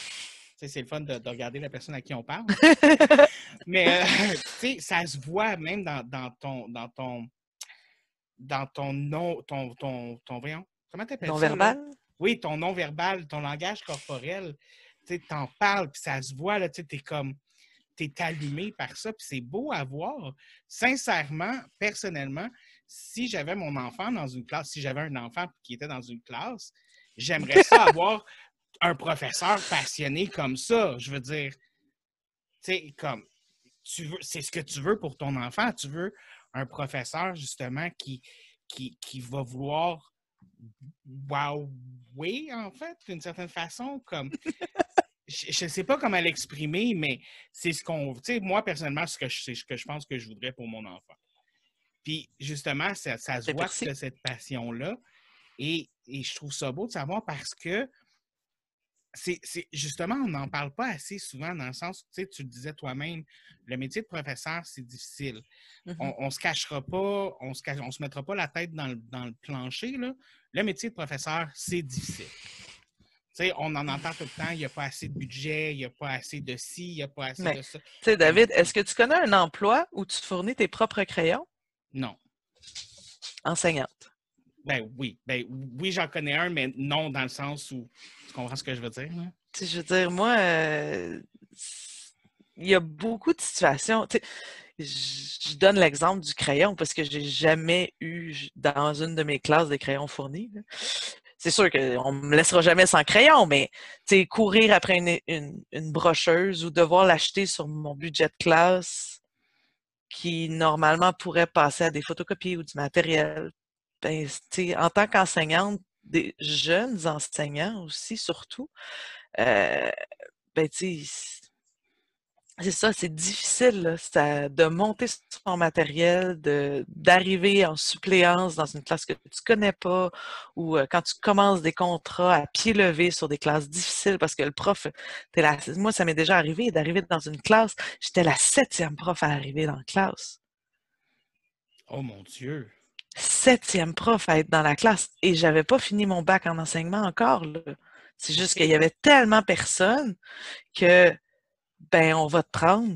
c'est le fun de, regarder la personne à qui on parle. Mais euh, ça se voit même dans, ton dans ton dans ton nom, ton, ton, ton, comment t'appelles ça? Non-verbal? Oui, ton non-verbal, ton langage corporel. Tu t'en parles, puis ça se voit, là, tu es comme, t'es allumé par ça, puis c'est beau à voir. Sincèrement, personnellement, si j'avais mon enfant dans une classe, si j'avais un enfant qui était dans une classe, j'aimerais ça avoir un professeur passionné comme ça. Je veux dire, tu sais, comme, tu veux, c'est ce que tu veux pour ton enfant. Tu veux un professeur, justement, qui, qui, qui va vouloir wow, oui, en fait, d'une certaine façon, comme. je ne sais pas comment l'exprimer, mais c'est ce qu'on. Tu sais, moi, personnellement, ce que, je, c'est ce que je pense que je voudrais pour mon enfant. Puis, justement, ça, ça se voit que cette passion-là. Et, et, je trouve ça beau de savoir parce que c'est justement, on n'en parle pas assez souvent dans le sens, tu sais, tu le disais toi-même, le métier de professeur, c'est difficile. Mmh on ne se cachera pas, on se, on se mettra pas la tête dans le, plancher. Là. Le métier de professeur, c'est difficile. On en entend tout le temps, il n'y a pas assez de budget, il n'y a pas assez de ci, il n'y a pas assez de ça. Tu sais, David, est-ce que tu connais un emploi où tu fournis tes propres crayons? Non. Enseignante. Ben oui. Ben oui, j'en connais un, mais non dans le sens où tu comprends ce que je veux dire? Je veux dire, moi, euh, il y a beaucoup de situations. Je donne l'exemple du crayon parce que j'ai jamais eu dans une de mes classes des crayons fournis. c'est sûr qu'on me laissera jamais sans crayon, mais courir après une, une, brocheuse ou devoir l'acheter sur mon budget de classe qui normalement pourrait passer à des photocopies ou du matériel. Ben, en tant qu'enseignante, des jeunes enseignants aussi, surtout, euh, ben, c'est ça, c'est difficile de monter son matériel, d'arriver en suppléance dans une classe que tu connais pas, ou euh, quand tu commences des contrats à pied levé sur des classes difficiles, parce que le prof, es la, moi, ça m'est déjà arrivé d'arriver dans une classe, j'étais la septième prof à arriver dans la classe. Oh mon Dieu! Septième prof à être dans la classe, et j'avais pas fini mon bac en enseignement encore. C'est juste qu'il y avait tellement personne que ben on va te prendre,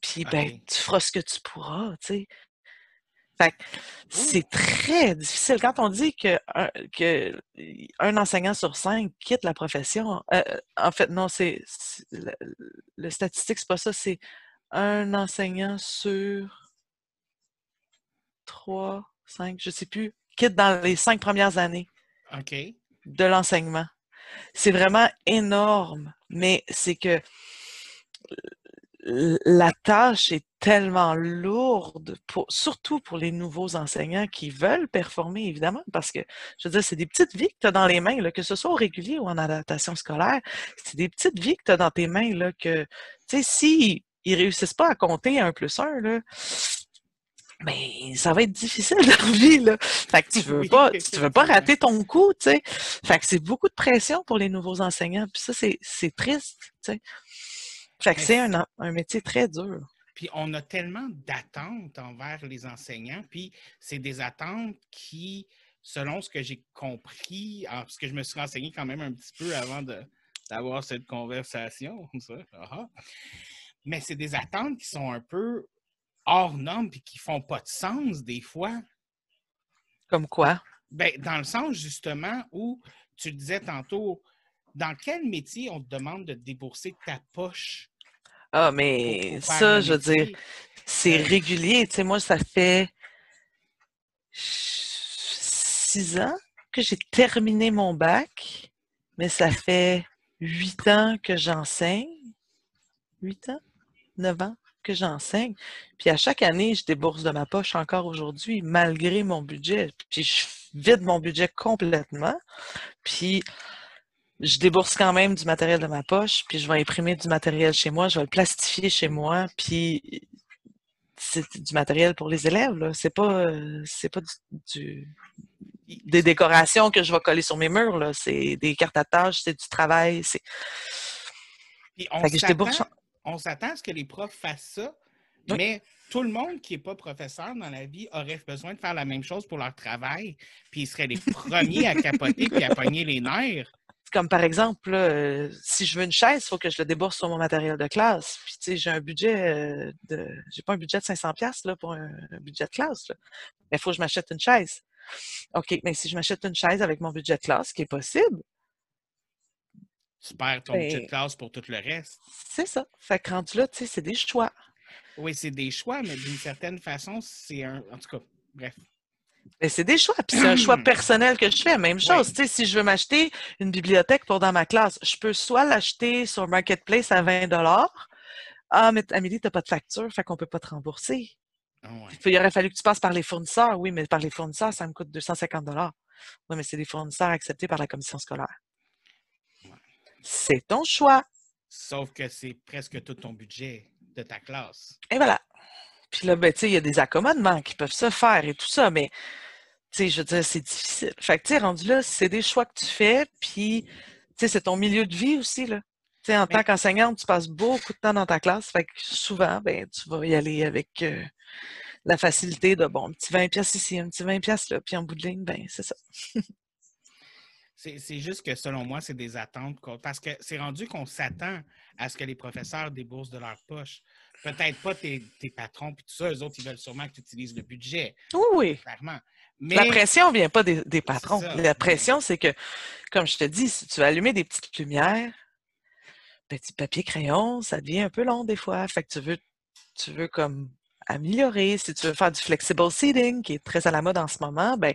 puis ben tu feras ce que tu pourras, tu sais. Fait c'est très difficile. Quand on dit que, que un enseignant sur cinq quitte la profession, euh, en fait, non, c'est le, le, statistique, c'est pas ça, c'est un enseignant sur trois, cinq, je sais plus, quitte dans les cinq premières années de l'enseignement. C'est vraiment énorme, mais c'est que la tâche est tellement lourde, pour, surtout pour les nouveaux enseignants qui veulent performer, évidemment, parce que, je veux dire, c'est des petites vies que tu as dans les mains, là, que ce soit au régulier ou en adaptation scolaire, c'est des petites vies que tu as dans tes mains, là, que, tu sais, s'ils ne réussissent pas à compter un plus un, là, mais ça va être difficile leur vie, là. Fait que tu veux pas, tu veux pas rater ton coup, tu sais. Fait que c'est beaucoup de pression pour les nouveaux enseignants. Puis ça, c'est triste, tu sais. Fait que c'est un, un métier très dur. Puis on a tellement d'attentes envers les enseignants, puis c'est des attentes qui, selon ce que j'ai compris, parce que je me suis renseigné quand même un petit peu avant d'avoir cette conversation, ça, mais c'est des attentes qui sont un peu hors normes puis qui font pas de sens des fois. Comme quoi? Ben, dans le sens justement où tu disais tantôt, dans quel métier on te demande de débourser ta poche? Ah, mais ça, je veux dire, c'est euh, régulier. Tu sais, moi, ça fait six ans que j'ai terminé mon bac, mais ça fait huit ans que j'enseigne. Huit ans? Neuf ans? Que j'enseigne. Puis à chaque année, je débourse de ma poche encore aujourd'hui, malgré mon budget. Puis je vide mon budget complètement. Puis je débourse quand même du matériel de ma poche, puis je vais imprimer du matériel chez moi, je vais le plastifier chez moi, puis c'est du matériel pour les élèves, là. C'est pas, c'est pas du, des décorations que je vais coller sur mes murs, là. C'est des cartes à tâches, c'est du travail, c'est... je débourse on s'attend à ce que les profs fassent ça, mais tout le monde qui n'est pas professeur dans la vie aurait besoin de faire la même chose pour leur travail, puis ils seraient les premiers à capoter puis à pogner les nerfs. Comme par exemple, euh, si je veux une chaise, il faut que je le débourse sur mon matériel de classe. Puis, tu sais, j'ai un budget euh, de. J'ai pas un budget de 500$ là, pour un, budget de classe. Mais il faut que je m'achète une chaise. OK, mais si je m'achète une chaise avec mon budget de classe, ce qui est possible, tu perds ton de ben classe pour tout le reste. C'est ça. Fait que rendu là, tu sais, c'est des choix. Oui, c'est des choix, mais d'une certaine façon, c'est un. En tout cas, bref. Mais c'est des choix, puis c'est un choix personnel que je fais. Même chose, tu sais, si je veux m'acheter une bibliothèque pour dans ma classe, je peux soit l'acheter sur Marketplace à 20 Ah, mais Amélie, tu n'as pas de facture, fait qu'on ne peut pas te rembourser. Ah Il aurait fallu que tu passes par les fournisseurs. Oui, mais par les fournisseurs, ça me coûte 250 Oui, mais c'est des fournisseurs acceptés par la commission scolaire. C'est ton choix. Sauf que c'est presque tout ton budget de ta classe. Et voilà. Puis là, ben, tu sais, il y a des accommodements qui peuvent se faire et tout ça, mais, tu sais, je veux dire, c'est difficile. Fait que, tu sais, rendu là, c'est des choix que tu fais, puis, tu sais, c'est ton milieu de vie aussi, là. Tu sais, en tant qu'enseignante, tu passes beaucoup de temps dans ta classe, fait que souvent, ben, tu vas y aller avec euh, la facilité de, bon, un petit 20 pièces ici, un petit 20 pièces là, puis en bout de ligne, ben, c'est ça. C'est juste que selon moi, c'est des attentes. Parce que c'est rendu qu'on s'attend à ce que les professeurs déboursent de leur poche. Peut-être pas tes, patrons et tout ça. Eux autres, ils veulent sûrement que tu utilises le budget. Oui, oui. Clairement. Mais... La pression ne vient pas des, patrons. La pression, c'est que, comme je te dis, si tu veux allumer des petites lumières, petit papier crayon, ça devient un peu long des fois. Fait que tu veux, tu veux comme améliorer. Si tu veux faire du flexible seating, qui est très à la mode en ce moment, ben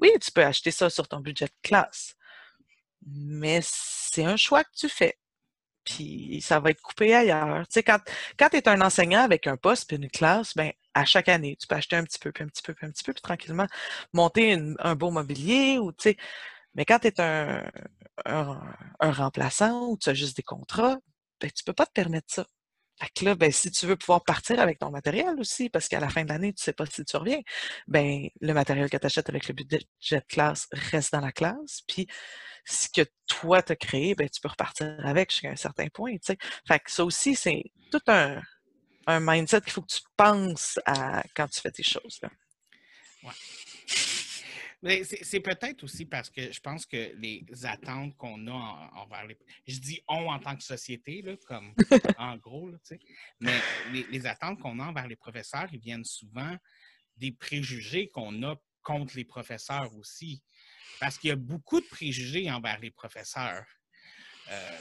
oui, tu peux acheter ça sur ton budget de classe. Mais c'est un choix que tu fais. Puis ça va être coupé ailleurs. Tu sais, quand, quand tu es un enseignant avec un poste puis une classe, ben à chaque année, tu peux acheter un petit peu, puis un petit peu, puis un petit peu, puis tranquillement monter un beau mobilier ou tu sais. Mais quand tu es un, un, remplaçant ou tu as juste des contrats, ben, tu peux pas te permettre ça. Fait là, ben, si tu veux pouvoir partir avec ton matériel aussi, parce qu'à la fin de l'année, tu sais pas si tu reviens, ben, le matériel que tu achètes avec le budget de classe reste dans la classe. Puis, ce que toi t'as créé, ben, tu peux repartir avec jusqu'à un certain point. Fait que ça aussi, c'est tout un, mindset qu'il faut que tu penses à quand tu fais tes choses, là. C'est peut-être aussi parce que je pense que les attentes qu'on a envers les. Je dis on en tant que société, là, comme en gros, là, mais les, attentes qu'on a envers les professeurs, ils viennent souvent des préjugés qu'on a contre les professeurs aussi. Parce qu'il y a beaucoup de préjugés envers les professeurs. Euh,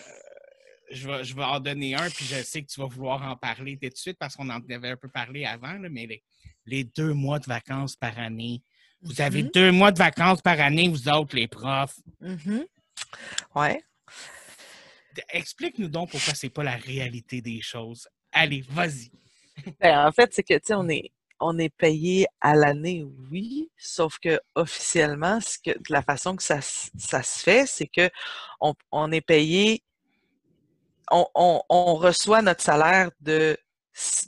je, vais, je vais en donner un, puis je sais que tu vas vouloir en parler tout de suite parce qu'on en avait un peu parlé avant, mais les, les deux mois de vacances par année vous avez mm-hmm. deux mois de vacances par année, vous autres, les profs. Mm-hmm. Oui. Explique-nous donc pourquoi c'est pas la réalité des choses. Allez, vas-y. Ben, en fait, c'est que, tu sais, on est, on est payé à l'année, oui, sauf que officiellement, ce que, la façon que ça, ça se fait, c'est que on, on, est payé, on, on, on, reçoit notre salaire de,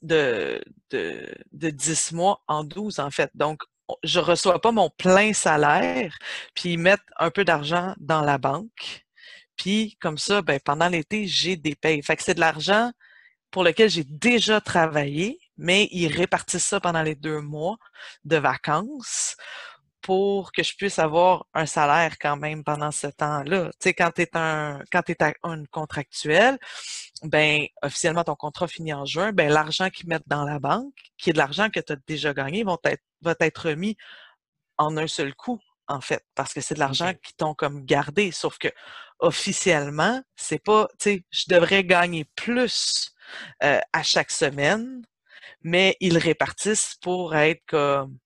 de, de, de 10 mois en 12, en fait. Donc, je reçois pas mon plein salaire, puis ils mettent un peu d'argent dans la banque. Puis comme ça, ben, pendant l'été, j'ai des payes. Fait que c'est de l'argent pour lequel j'ai déjà travaillé, mais ils répartissent ça pendant les deux mois de vacances pour que je puisse avoir un salaire quand même pendant ce temps-là. Tu sais, quand tu es un quand tu es un contractuel, ben officiellement ton contrat finit en juin, ben l'argent qu'ils mettent dans la banque, qui est de l'argent que tu as déjà gagné, vont être, va être remis en un seul coup, en fait, parce que c'est de l'argent qui t'ont comme gardé. Sauf que officiellement, c'est pas, tu sais, je devrais gagner plus euh, à chaque semaine, mais ils répartissent pour être comme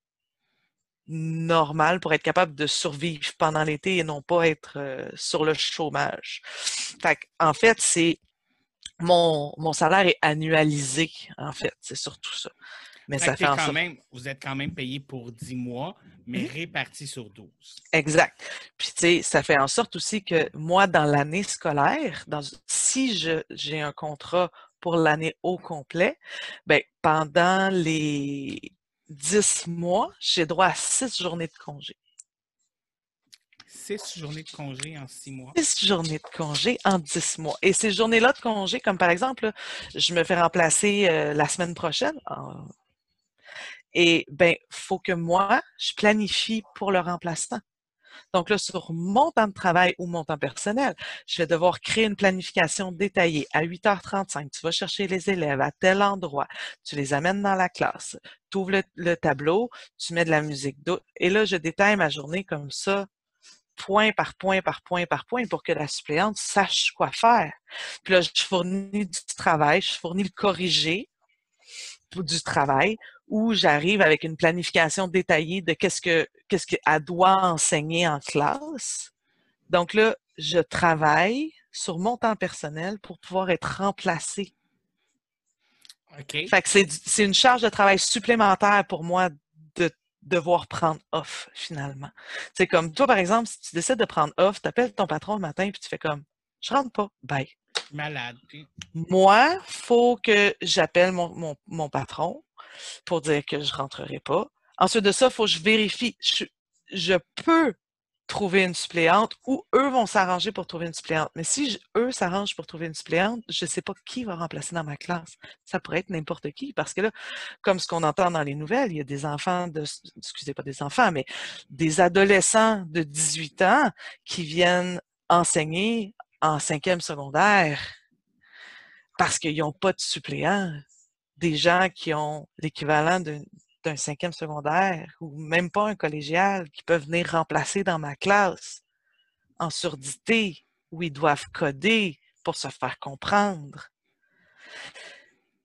normal pour être capable de survivre pendant l'été et non pas être euh, sur le chômage. Fait en fait, c'est mon, mon salaire est annualisé, en fait, c'est surtout ça. Mais ça fait quand même, vous êtes quand même payé pour 10 mois, mais mmh réparti sur 12. Exact. Puis, tu sais, ça fait en sorte aussi que moi, dans l'année scolaire, dans, si j'ai un contrat pour l'année au complet, ben, pendant les 10 mois, j'ai droit à 6 journées de congé. 6 journées de congé en 6 mois. 6 journées de congé en 10 mois. Et ces journées-là de congé, comme par exemple, je me fais remplacer euh, la semaine prochaine. Et ben, faut que moi, je planifie pour le remplaçant. Donc là, sur mon temps de travail ou mon temps personnel, je vais devoir créer une planification détaillée. À 8h35, tu vas chercher les élèves à tel endroit, tu les amènes dans la classe, tu ouvres le, tableau, tu mets de la musique Et là, je détaille ma journée comme ça, point par point, par point, par point, pour que la suppléante sache quoi faire. Puis là, je fournis du travail, je fournis le corrigé du travail où j'arrive avec une planification détaillée de qu'est-ce que qu'est-ce qu'elle doit enseigner en classe. Donc là, je travaille sur mon temps personnel pour pouvoir être remplacée. OK. Fait que c'est une charge de travail supplémentaire pour moi de devoir prendre off finalement. C'est comme toi, par exemple, si tu décides de prendre off, tu appelles ton patron le matin puis tu fais comme je rentre pas, bye. Malade. Moi, faut que j'appelle mon, mon, mon patron pour dire que je rentrerai pas. Ensuite de ça, il faut que je vérifie. Je, peux trouver une suppléante ou eux vont s'arranger pour trouver une suppléante. Mais si eux s'arrangent pour trouver une suppléante, je ne sais pas qui va remplacer dans ma classe. Ça pourrait être n'importe qui parce que là, comme ce qu'on entend dans les nouvelles, il y a des enfants excusez pas des enfants, mais des adolescents de 18 ans qui viennent enseigner en cinquième secondaire parce qu'ils n'ont pas de suppléant des gens qui ont l'équivalent d'un cinquième secondaire ou même pas un collégial qui peuvent venir remplacer dans ma classe en surdité où ils doivent coder pour se faire comprendre.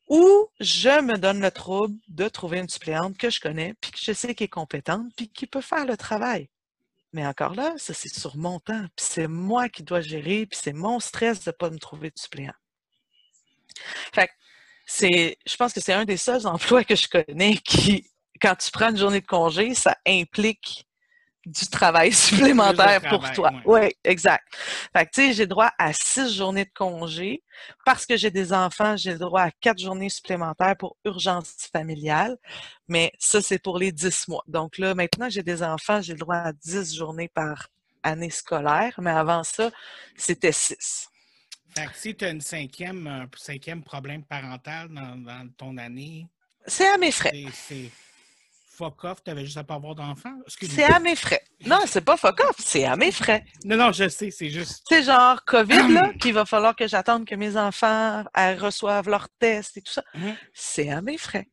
Ou je me donne le trouble de trouver une suppléante que je connais, puis que je sais qu'elle est compétente, puis qui peut faire le travail. Mais encore là, ça, c'est sur mon temps. Puis c'est moi qui dois gérer, puis c'est mon stress de ne pas me trouver de suppléant. Fait c'est, je pense que c'est un des seuls emplois que je connais qui, quand tu prends une journée de congé, ça implique du travail supplémentaire pour toi. Oui, exact. Fait que, tu sais, j'ai droit à six journées de congé. Parce que j'ai des enfants, j'ai le droit à quatre journées supplémentaires pour urgence familiale. Mais ça, c'est pour les dix mois. Donc là, maintenant j'ai des enfants, j'ai le droit à dix journées par année scolaire. Mais avant ça, c'était six. Si tu as une cinquième, un cinquième problème parental dans, dans ton année. C'est à mes frais fuck off, t'avais juste à pas avoir d'enfant? C'est à mes frais. Non, c'est pas fuck off, c'est à mes frais. Non, non, je sais, c'est juste. C'est genre COVID, là, qu'il va falloir que j'attende que mes enfants reçoivent leurs tests et tout ça. Mm-hmm. C'est à mes frais.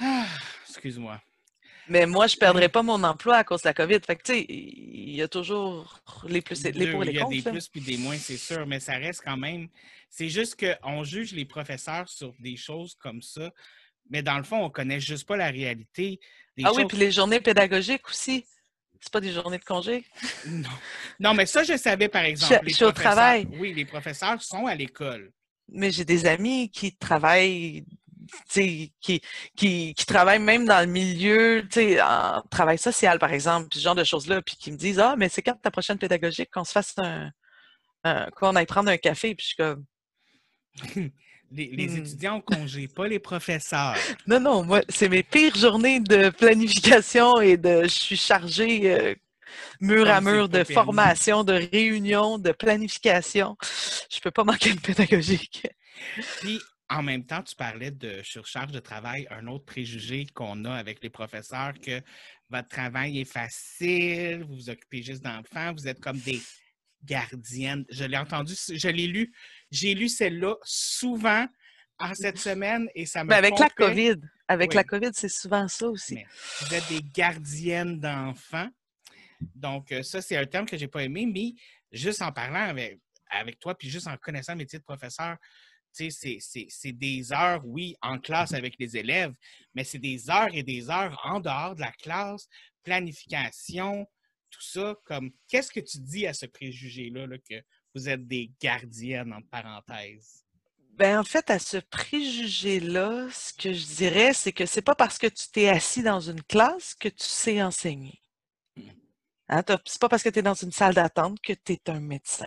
Ah, excuse-moi. Mais moi, je ne perdrai pas mon emploi à cause de la COVID. Fait que, tu sais, il y a toujours les plus et les pour les Il y a des plus puis des moins, c'est sûr, mais ça reste quand même. C'est juste qu'on juge les professeurs sur des choses comme ça mais dans le fond, on ne connaît juste pas la réalité. ah oui, puis les journées pédagogiques aussi. C'est pas des journées de congé? Non. Non, mais ça, je savais, par exemple. Je, suis au travail. Oui, les professeurs sont à l'école. Mais j'ai des amis qui travaillent qui, qui, qui travaillent même dans le milieu, en travail social, par exemple, ce genre de choses-là, puis qui me disent Ah, mais c'est quand ta prochaine pédagogique qu'on se fasse un, qu'on aille prendre un café, puis je suis comme Les, hmm. étudiants ont congé, pas les professeurs. Non, non, moi, c'est mes pires journées de planification et de. Je suis chargée euh, mur à mur de formation, de réunion, de planification. Je peux pas manquer de pédagogique. Puis, en même temps, tu parlais de surcharge de travail, un autre préjugé qu'on a avec les professeurs, que votre travail est facile, vous vous occupez juste d'enfants, vous êtes comme des gardiennes. Je l'ai entendu, je l'ai lu j'ai lu celle-là souvent en cette semaine et ça me Mais avec la COVID. Avec la COVID, c'est souvent ça aussi. vous êtes des gardiennes d'enfants. Donc, euh, ça, c'est un terme que je n'ai pas aimé, mais juste en parlant avec, avec toi, puis juste en connaissant le métier de professeur, c'est des heures, oui, en classe avec les élèves, mais c'est des heures et des heures en dehors de la classe, planification, tout ça. Comme, qu'est-ce que tu dis à ce préjugé-là là, que vous êtes des gardiennes, entre parenthèses? Ben, en fait, à ce préjugé-là, ce que je dirais, c'est que c'est pas parce que tu t'es assis dans une classe que tu sais enseigner. Ce Hein, c'est pas parce que tu es dans une salle d'attente que tu es un médecin.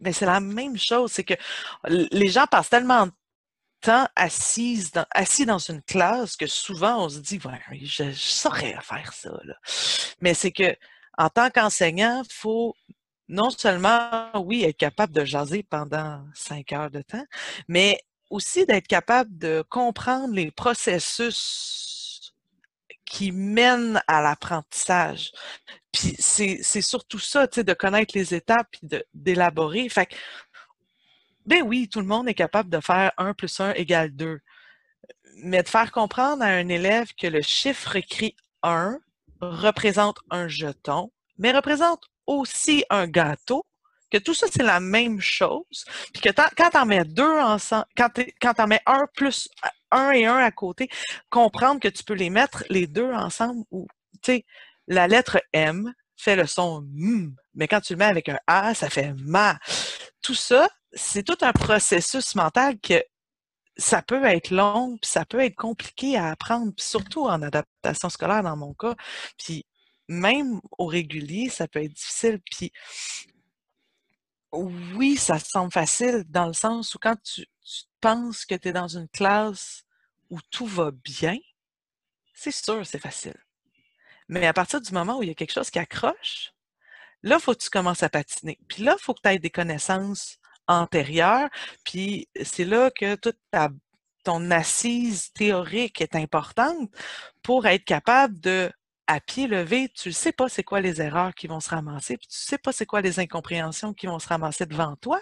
Mais c'est la même chose, c'est que les gens passent tellement de temps assis dans, assis dans une classe que souvent on se dit, ouais, je, saurais faire ça. Mais c'est que en tant qu'enseignant, il faut non seulement, oui, être capable de jaser pendant cinq heures de temps, mais aussi d'être capable de comprendre les processus qui mènent à l'apprentissage. Puis c'est surtout ça, tu sais, de connaître les étapes et d'élaborer. Fait que, ben oui, tout le monde est capable de faire 1 plus 1 égale 2. Mais de faire comprendre à un élève que le chiffre écrit 1 représente un jeton, mais représente aussi un gâteau, que tout ça, c'est la même chose, puis que quand tu en mets deux ensemble, quand tu en mets un plus un et un à côté, comprendre que tu peux les mettre les deux ensemble ou, tu sais, la lettre M fait le son M, mais quand tu le mets avec un A, ça fait MA. Tout ça, c'est tout un processus mental que ça peut être long, puis ça peut être compliqué à apprendre, surtout en adaptation scolaire dans mon cas. Puis même au régulier, ça peut être difficile. Puis oui, ça semble facile dans le sens où quand tu, penses que tu es dans une classe où tout va bien, c'est sûr, c'est facile. Mais à partir du moment où il y a quelque chose qui accroche, là, il faut que tu commences à patiner. Puis là, il faut que tu aies des connaissances antérieures. Puis c'est là que toute ton assise théorique est importante pour être capable de à pied levé, tu ne sais pas c'est quoi les erreurs qui vont se ramasser, puis tu ne sais pas c'est quoi les incompréhensions qui vont se ramasser devant toi.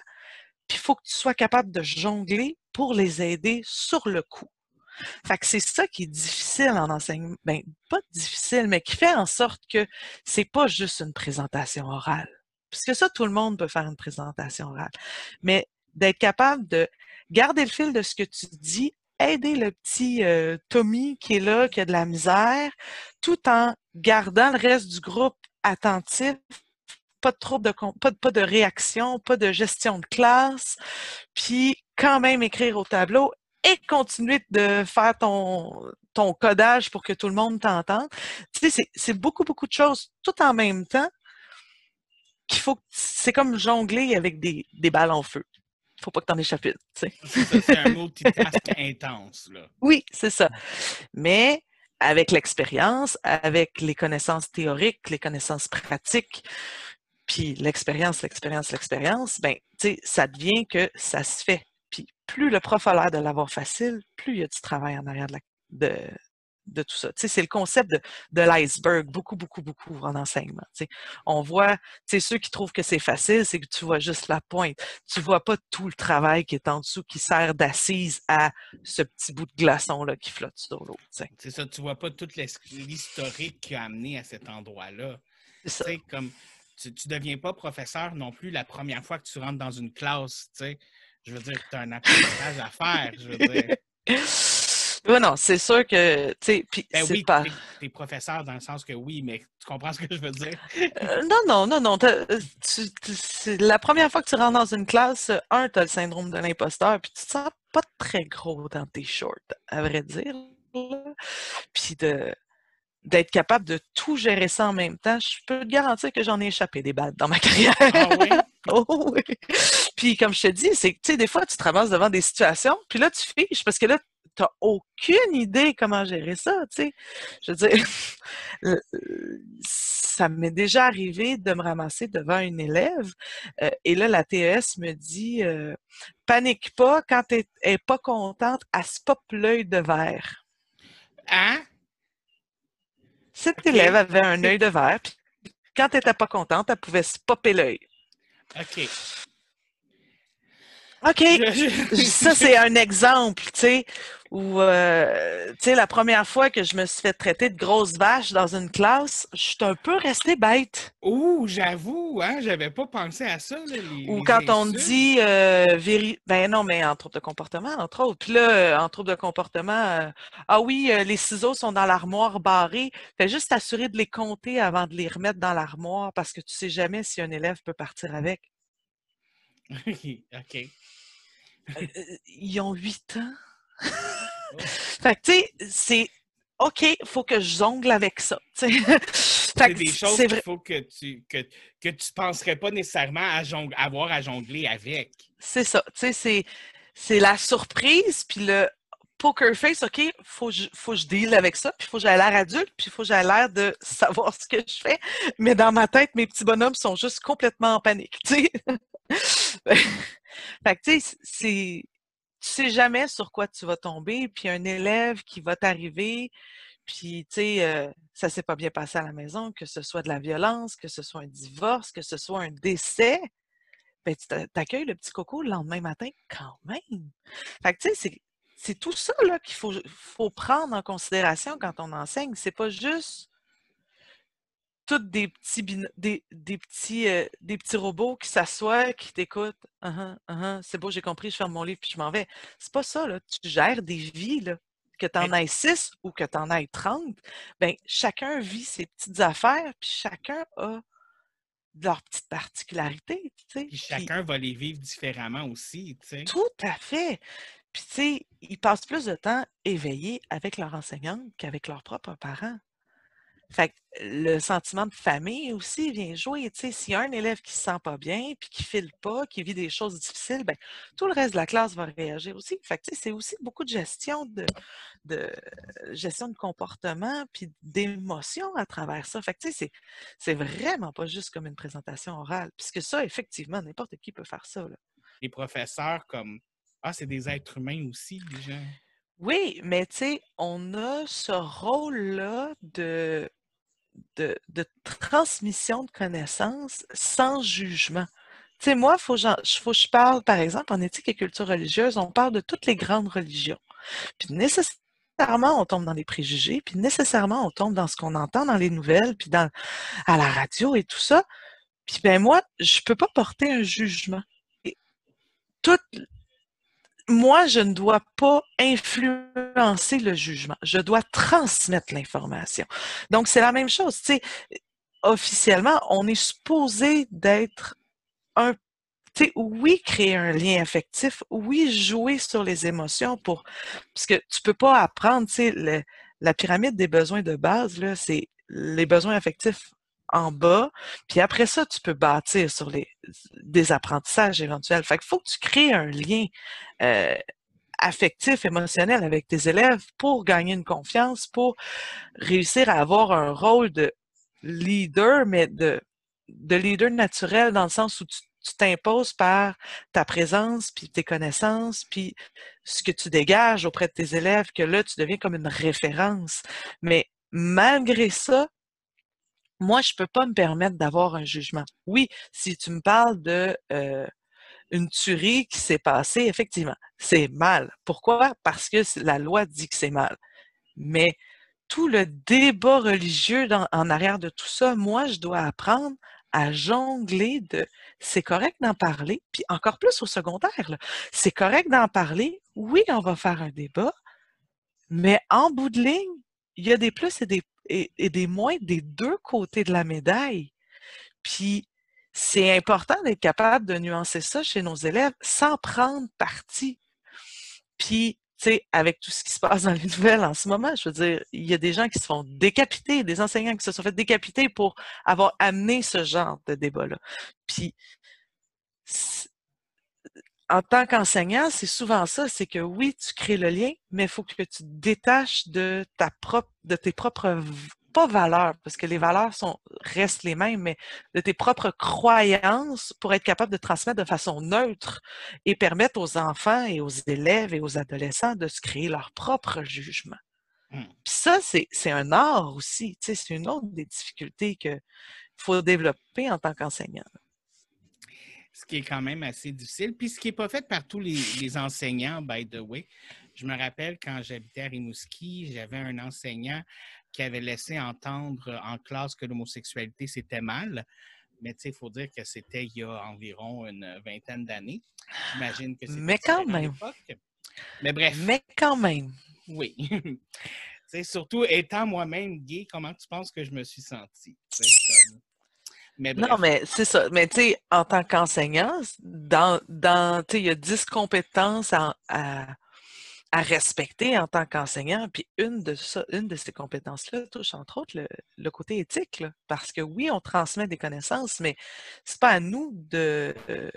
Puis il faut que tu sois capable de jongler pour les aider sur le coup. Fait que c'est ça qui est difficile en enseignement. Ben, pas difficile, mais qui fait en sorte que c'est pas juste une présentation orale. Puisque ça, tout le monde peut faire une présentation orale. Mais d'être capable de garder le fil de ce que tu dis aider le petit euh, Tommy qui est là, qui a de la misère, tout en gardant le reste du groupe attentif, pas de de pas, pas de réaction, pas de gestion de classe, puis quand même écrire au tableau et continuer de faire ton, ton codage pour que tout le monde t'entende. Tu sais, c'est beaucoup, beaucoup de choses tout en même temps qu'il faut. C'est comme jongler avec des, des balles en feu. Il faut pas que tu en échappes une. C'est un multitask intense. Là. Oui, c'est ça. Mais avec l'expérience, avec les connaissances théoriques, les connaissances pratiques, puis l'expérience, l'expérience, l'expérience, ben, tu sais, ça devient que ça se fait. Puis plus le prof a l'air de l'avoir facile, plus il y a du travail en arrière de, la, de, de tout ça. Tu sais, c'est le concept de, de l'iceberg, beaucoup, beaucoup, beaucoup en enseignement. Tu sais. On voit, tu sais, ceux qui trouvent que c'est facile, c'est que tu vois juste la pointe. Tu vois pas tout le travail qui est en dessous, qui sert d'assise à ce petit bout de glaçon-là qui flotte sur l'eau. C'est ça, tu vois pas toute l'historique qui a amené à cet endroit-là. C'est comme tu ne deviens pas professeur non plus la première fois que tu rentres dans une classe, tu sais. Je veux dire, tu as un apprentissage à faire, je veux dire. Oui, non, c'est sûr que, tu sais, puis ben oui, pas... t'es professeur dans le sens que oui, mais tu comprends ce que je veux dire? Euh, non, non, non, non. Euh, la première fois que tu rentres dans une classe, un, tu as le syndrome de l'imposteur, puis tu te sens pas très gros dans tes shorts, à vrai dire. Puis de d'être capable de tout gérer ça en même temps, je peux te garantir que j'en ai échappé des balles dans ma carrière. Ah oui? oh oui! Puis comme je te dis, c'est que, tu sais, des fois, tu te ramasses devant des situations, puis là, tu fiches, parce que là, tu n'as aucune idée comment gérer ça, tu sais. Je veux dire, ça m'est déjà arrivé de me ramasser devant une élève, euh, et là, la TES me dit, euh, panique pas, quand elle n'est pas contente, elle se pop l'œil de verre. Hein? Cette élève avait un œil de verre, puis quand elle n'était pas contente, elle pouvait se popper l'œil. OK. OK. ça, c'est un exemple, tu sais, où, euh, tu sais, la première fois que je me suis fait traiter de grosse vache dans une classe, je suis un peu restée bête. Ouh, j'avoue, hein, j'avais pas pensé à ça. Ou quand on dit, euh, ben non, mais en trouble de comportement, entre autres. Puis là, en trouble de comportement, euh, ah oui, euh, les ciseaux sont dans l'armoire barrée. Fais juste t'assurer de les compter avant de les remettre dans l'armoire parce que tu sais jamais si un élève peut partir avec. OK. Ils ont huit ans. Oh. fait que, tu sais, c'est OK, il faut que je jongle avec ça. c'est des choses qu'il faut que tu que, que tu penserais pas nécessairement à avoir à jongler avec. C'est ça. Tu sais, c'est la surprise, puis le poker face, OK, il faut, faut que je deal avec ça, puis il faut que j'aie l'air adulte, puis il faut que j'aie l'air de savoir ce que je fais. Mais dans ma tête, mes petits bonhommes sont juste complètement en panique, tu sais. fait que, tu sais, c'est tu sais jamais sur quoi tu vas tomber, puis un élève qui va t'arriver, puis tu sais, euh, ça s'est pas bien passé à la maison, que ce soit de la violence, que ce soit un divorce, que ce soit un décès, ben tu t'accueilles le petit coco le lendemain matin quand même. Fait tu sais, c'est tout ça qu'il faut, faut prendre en considération quand on enseigne. C'est pas juste toutes des petits, des, des, petits, euh, des petits robots qui s'assoient, qui t'écoutent. Uh c'est beau, j'ai compris, je ferme mon livre puis je m'en vais. C'est pas ça, là. Tu gères des vies, là. Que tu en aies six ou que tu en aies 30, ben, chacun vit ses petites affaires, puis chacun a leurs petites particularités. Puis chacun va les vivre différemment aussi. Tout à fait. Puis, tu sais, ils passent plus de temps éveillés avec leur enseignante qu'avec leurs propres parents. Fait le sentiment de famille aussi vient jouer. S'il y a un élève qui se sent pas bien, puis qui file pas, qui vit des choses difficiles, ben, tout le reste de la classe va réagir aussi. C'est aussi beaucoup de gestion de, de gestion de comportement puis d'émotion à travers ça. Fait que c'est, c'est vraiment pas juste comme une présentation orale. Puisque ça, effectivement, n'importe qui peut faire ça. Les professeurs, comme Ah, c'est des êtres humains aussi, les gens. Oui, mais tu sais, on a ce rôle-là de, de, transmission de connaissances sans jugement. Tu sais, moi, il faut, je parle, par exemple, en éthique et culture religieuse, on parle de toutes les grandes religions. Puis nécessairement, on tombe dans les préjugés, puis nécessairement, on tombe dans ce qu'on entend dans les nouvelles, puis dans, à la radio et tout ça. Puis ben moi, je peux pas porter un jugement. Moi, je ne dois pas influencer le jugement. Je dois transmettre l'information. Donc, c'est la même chose. Officiellement, on est supposé d'être un oui, créer un lien affectif, oui, jouer sur les émotions pour. Parce que tu peux pas apprendre, tu sais, la pyramide des besoins de base, c'est les besoins affectifs en bas, puis après ça, tu peux bâtir sur les, des apprentissages éventuels. Fait faut que tu crées un lien euh, affectif, émotionnel avec tes élèves pour gagner une confiance, pour réussir à avoir un rôle de leader, mais de, de leader naturel dans le sens où tu t'imposes par ta présence, puis tes connaissances, puis ce que tu dégages auprès de tes élèves, que là, tu deviens comme une référence. Mais malgré ça, moi, je ne peux pas me permettre d'avoir un jugement. Oui, si tu me parles de euh, une tuerie qui s'est passée, effectivement, c'est mal. Pourquoi? Parce que la loi dit que c'est mal. Mais tout le débat religieux en arrière de tout ça, moi, je dois apprendre à jongler de c'est correct d'en parler, puis encore plus au secondaire, c'est correct d'en parler. Oui, on va faire un débat, mais en bout de ligne, il y a des plus et des et, des moins des deux côtés de la médaille. Puis, c'est important d'être capable de nuancer ça chez nos élèves sans prendre parti. Puis, tu sais, avec tout ce qui se passe dans les nouvelles en ce moment, je veux dire, il y a des gens qui se font décapiter, des enseignants qui se sont fait décapiter pour avoir amené ce genre de débat-là. Puis, en tant qu'enseignant, c'est souvent ça, c'est que oui, tu crées le lien, mais il faut que tu te détaches de ta propre, de tes propres pas valeurs, parce que les valeurs sont, restent les mêmes, mais de tes propres croyances pour être capable de transmettre de façon neutre et permettre aux enfants et aux élèves et aux adolescents de se créer leur propre jugement. Mmh. Puis ça, c'est un art aussi. Tu sais, c'est une autre des difficultés qu'il faut développer en tant qu'enseignant ce qui est quand même assez difficile. Puis ce qui n'est pas fait par tous les, enseignants, by the way. Je me rappelle quand j'habitais à Rimouski, j'avais un enseignant qui avait laissé entendre en classe que l'homosexualité, c'était mal. Mais tu sais, il faut dire que c'était il y a environ une vingtaine d'années. J'imagine que c'était Mais quand même. Mais bref. Mais quand même. Oui. surtout étant moi-même gay, comment tu penses que je me suis non, mais c'est ça. Mais tu sais, en tant qu'enseignant, dans, dans il y a 10 compétences à, à, respecter en tant qu'enseignant. Puis une de, ça, une de ces compétences-là touche entre autres le, le côté éthique. parce que oui, on transmet des connaissances, mais c'est pas à nous de, euh,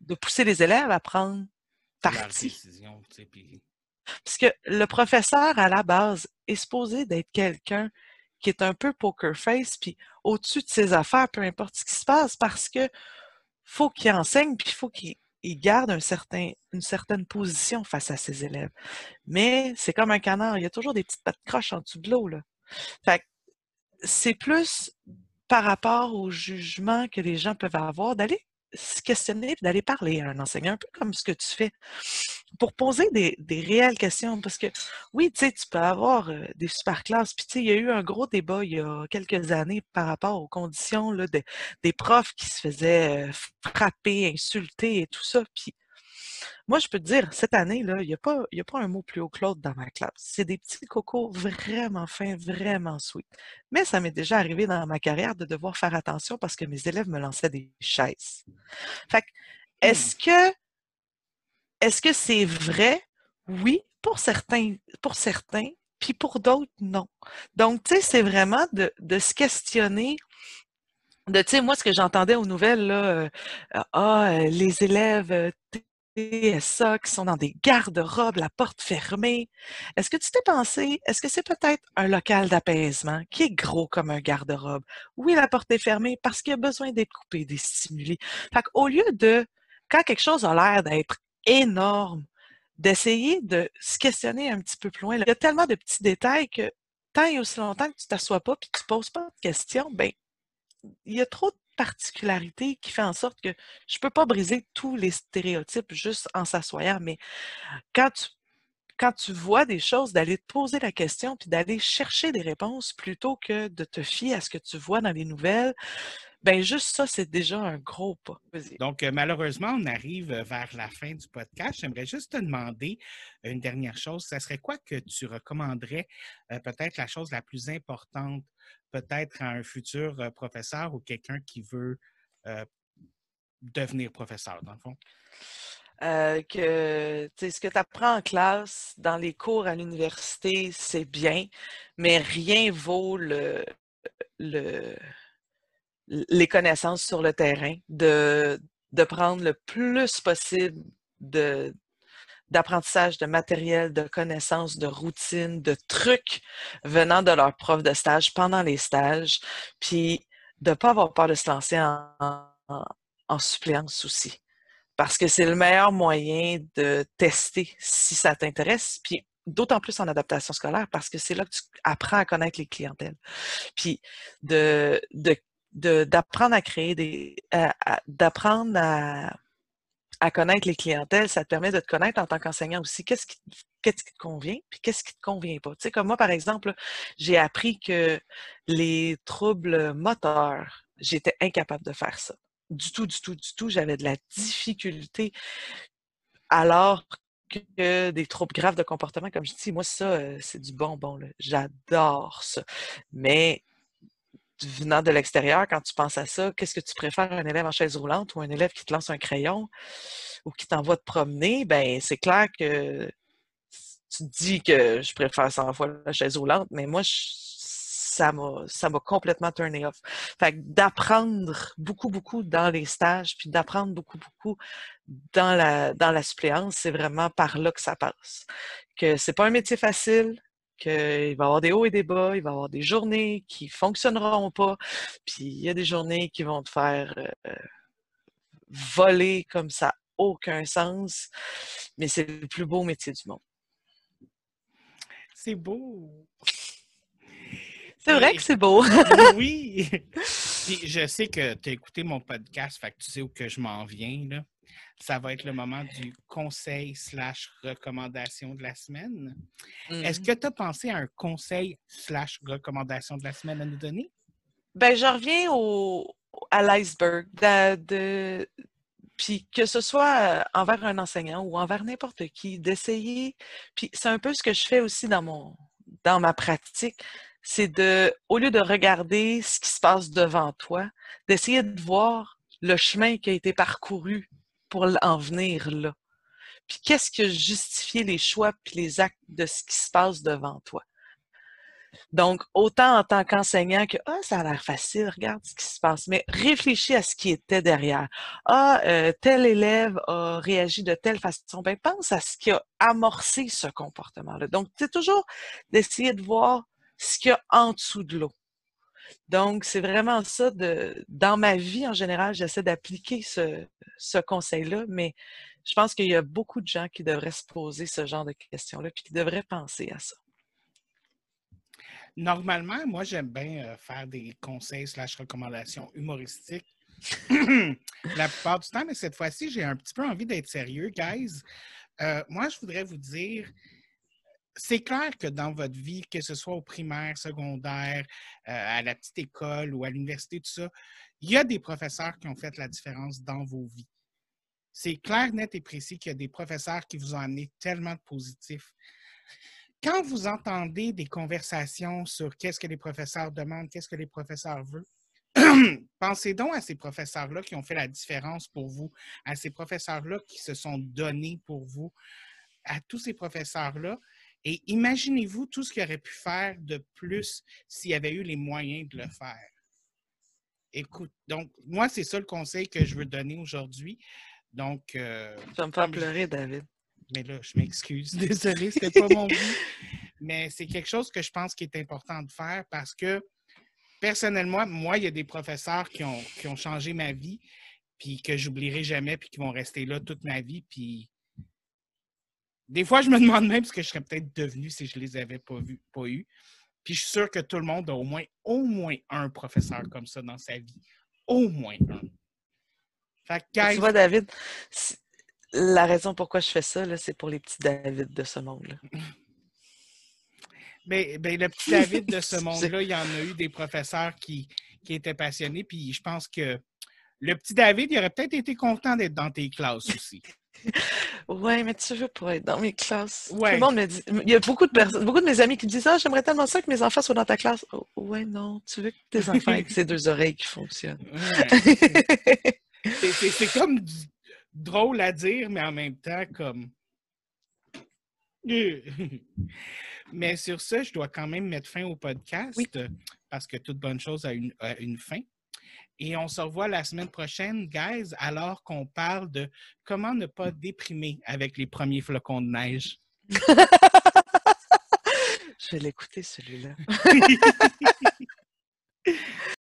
de pousser les élèves à prendre parti. Parce que le professeur, à la base, est supposé d'être quelqu'un qui est un peu poker face, puis au-dessus de ses affaires, peu importe ce qui se passe, parce que faut qu'il enseigne, puis faut qu'il garde un certain, une certaine position face à ses élèves. Mais c'est comme un canard, il y a toujours des petites pattes croches en dessous de l'eau. C'est plus par rapport au jugement que les gens peuvent avoir d'aller se questionner d'aller parler à un enseignant, un peu comme ce que tu fais, pour poser des, réelles questions. Parce que oui, tu sais, tu peux avoir euh, des super classes. Puis tu sais, il y a eu un gros débat il y a quelques années par rapport aux conditions là, des profs qui se faisaient euh, frapper, insulter et tout ça. Puis moi, je peux te dire, cette année, là, il n'y a, pas, a pas un mot plus haut que l'autre dans ma classe. C'est des petits cocos vraiment fins, vraiment sweet. Mais ça m'est déjà arrivé dans ma carrière de devoir faire attention parce que mes élèves me lançaient des chaises. Fait mmh. est-ce que est-ce que c'est vrai? Oui, pour certains, pour certains, puis pour d'autres, non. Donc, tu sais, c'est vraiment de, de se questionner de, tu sais, moi, ce que j'entendais aux nouvelles, là, euh, ah, euh, les élèves ça, qui sont dans des garde-robes, la porte fermée. Est-ce que tu t'es pensé, est-ce que c'est peut-être un local d'apaisement qui est gros comme un garde-robe? Oui, la porte est fermée parce qu'il y a besoin d'être coupé, des stimuli. Fait qu'au lieu de, quand quelque chose a l'air d'être énorme, d'essayer de se questionner un petit peu plus loin. Il y a tellement de petits détails que tant et aussi longtemps que tu t'assois pas et tu poses pas de questions, ben il y a trop de particularité qui fait en sorte que je ne peux pas briser tous les stéréotypes juste en s'assoyant, mais quand tu, quand tu vois des choses, d'aller te poser la question puis d'aller chercher des réponses plutôt que de te fier à ce que tu vois dans les nouvelles, ben juste ça, c'est déjà un gros pas. Donc, euh, malheureusement, on arrive vers la fin du podcast. J'aimerais juste te demander une dernière chose. Ça serait quoi que tu recommanderais, euh, peut-être la chose la plus importante, peut-être à un futur euh, professeur ou quelqu'un qui veut devenir professeur, dans le fond? que ce que tu apprends en classe, dans les cours à l'université, c'est bien, mais rien vaut le, le, les connaissances sur le terrain, de, de prendre le plus possible de, d'apprentissage de matériel, de connaissances, de routines, de trucs venant de leur prof de stage pendant les stages, puis de ne pas avoir peur de se lancer en, en, suppléance aussi. Parce que c'est le meilleur moyen de tester si ça t'intéresse, puis d'autant plus en adaptation scolaire, parce que c'est là que tu apprends à connaître les clientèles. Puis de, de d'apprendre à créer des. d'apprendre à, à, connaître les clientèles, ça te permet de te connaître en tant qu'enseignant aussi. Qu'est-ce qui, qui te convient, puis qu'est-ce qui te convient pas? Tu sais, comme moi, par exemple, j'ai appris que les troubles moteurs, j'étais incapable de faire ça. Du tout, du tout, du tout. J'avais de la difficulté. Alors que des troubles graves de comportement, comme je dis, moi, ça, euh, c'est du bonbon. J'adore ça. Mais venant de l'extérieur, quand tu penses à ça, qu'est-ce que tu préfères, un élève en chaise roulante ou un élève qui te lance un crayon ou qui t'envoie te promener? Ben, c'est clair que tu te dis que je préfère 100 fois la chaise roulante, mais moi, ça m'a, complètement turné off. Fait d'apprendre beaucoup, beaucoup dans les stages, puis d'apprendre beaucoup, beaucoup dans la, dans la suppléance, c'est vraiment par là que ça passe. Que c'est pas un métier facile, qu'il va y avoir des hauts et des bas, il va y avoir des journées qui ne fonctionneront pas, puis il y a des journées qui vont te faire euh, voler comme ça, aucun sens, mais c'est le plus beau métier du monde. C'est beau! C'est vrai que c'est beau. oui! je sais que tu as écouté mon podcast, fait que tu sais où que je m'en viens. Là ça va être le moment du conseil slash recommandation de la semaine. Est-ce mmh. que tu as pensé à un conseil slash recommandation de la semaine à nous donner? Ben, je reviens au, à l'iceberg. De, puis que ce soit envers un enseignant ou envers n'importe qui, d'essayer. Puis c'est un peu ce que je fais aussi dans mon dans ma pratique, c'est de, au lieu de regarder ce qui se passe devant toi, d'essayer de voir le chemin qui a été parcouru pour en venir là? Puis qu'est-ce qui a justifié les choix puis les actes de ce qui se passe devant toi? Donc, autant en tant qu'enseignant que ah, ça a l'air facile, regarde ce qui se passe, mais réfléchis à ce qui était derrière. Ah, euh, tel élève a réagi de telle façon. Ben, pense à ce qui a amorcé ce comportement-là. Donc, c'est toujours d'essayer de voir ce qu'il y a en dessous de l'eau. Donc, c'est vraiment ça. Dans ma vie, en général, j'essaie d'appliquer ce, ce conseil-là, mais je pense qu'il y a beaucoup de gens qui devraient se poser ce genre de questions-là, puis qui devraient penser à ça. Normalement, moi, j'aime bien euh, faire des conseils slash recommandations humoristiques la plupart du temps, mais cette fois-ci, j'ai un petit peu envie d'être sérieux, guys. Euh, moi, je voudrais vous dire, c'est clair que dans votre vie, que ce soit au primaire, secondaire, euh, à la petite école ou à l'université, tout ça, il y a des professeurs qui ont fait la différence dans vos vies. C'est clair, net et précis qu'il y a des professeurs qui vous ont amené tellement de positifs. Quand vous entendez des conversations sur qu'est-ce que les professeurs demandent, qu'est-ce que les professeurs veulent, pensez donc à ces professeurs-là qui ont fait la différence pour vous, à ces professeurs-là qui se sont donnés pour vous, à tous ces professeurs-là et imaginez-vous tout ce qu'il aurait pu faire de plus s'il avait eu les moyens de le faire. Écoute, donc, moi, c'est ça le conseil que je veux donner aujourd'hui. Donc. Euh, ça me fait pleurer, David. Mais là, je m'excuse. Désolé, c'était pas mon but. Mais c'est quelque chose que je pense qu'il est important de faire parce que, personnellement, moi, il y a des professeurs qui ont, qui ont changé ma vie, puis que j'oublierai jamais, puis qui vont rester là toute ma vie. Puis des fois, je me demande même ce que je serais peut-être devenu si je ne les avais pas, vus, pas eus. Puis je suis sûr que tout le monde a au moins, au moins un professeur comme ça dans sa vie. Au moins un. Fait Tu vois, David, la raison pourquoi je fais ça, c'est pour les petits David de ce monde-là. Ben, ben, le petit David de ce monde-là, il y en a eu des professeurs qui, qui était passionné. Puis je pense que le petit David, il aurait peut-être été content d'être dans tes classes aussi. Ouais, mais tu veux pas être dans mes classes. Tout le monde me dit. Il y a beaucoup de personnes, beaucoup de mes amis qui me disent Ah, j'aimerais tellement ça que mes enfants soient dans ta classe. Oh, ouais, non, tu veux que tes enfants aient ces deux oreilles qui fonctionnent. Ouais. C'est- comme drôle à dire, mais en même temps, comme. Mais sur ça, je dois quand même mettre fin au podcast Oui. parce que toute bonne chose a une, a une fin. Et on se revoit la semaine prochaine, guys, alors qu'on parle de comment ne pas déprimer avec les premiers flocons de neige. Je vais l'écouter celui-là.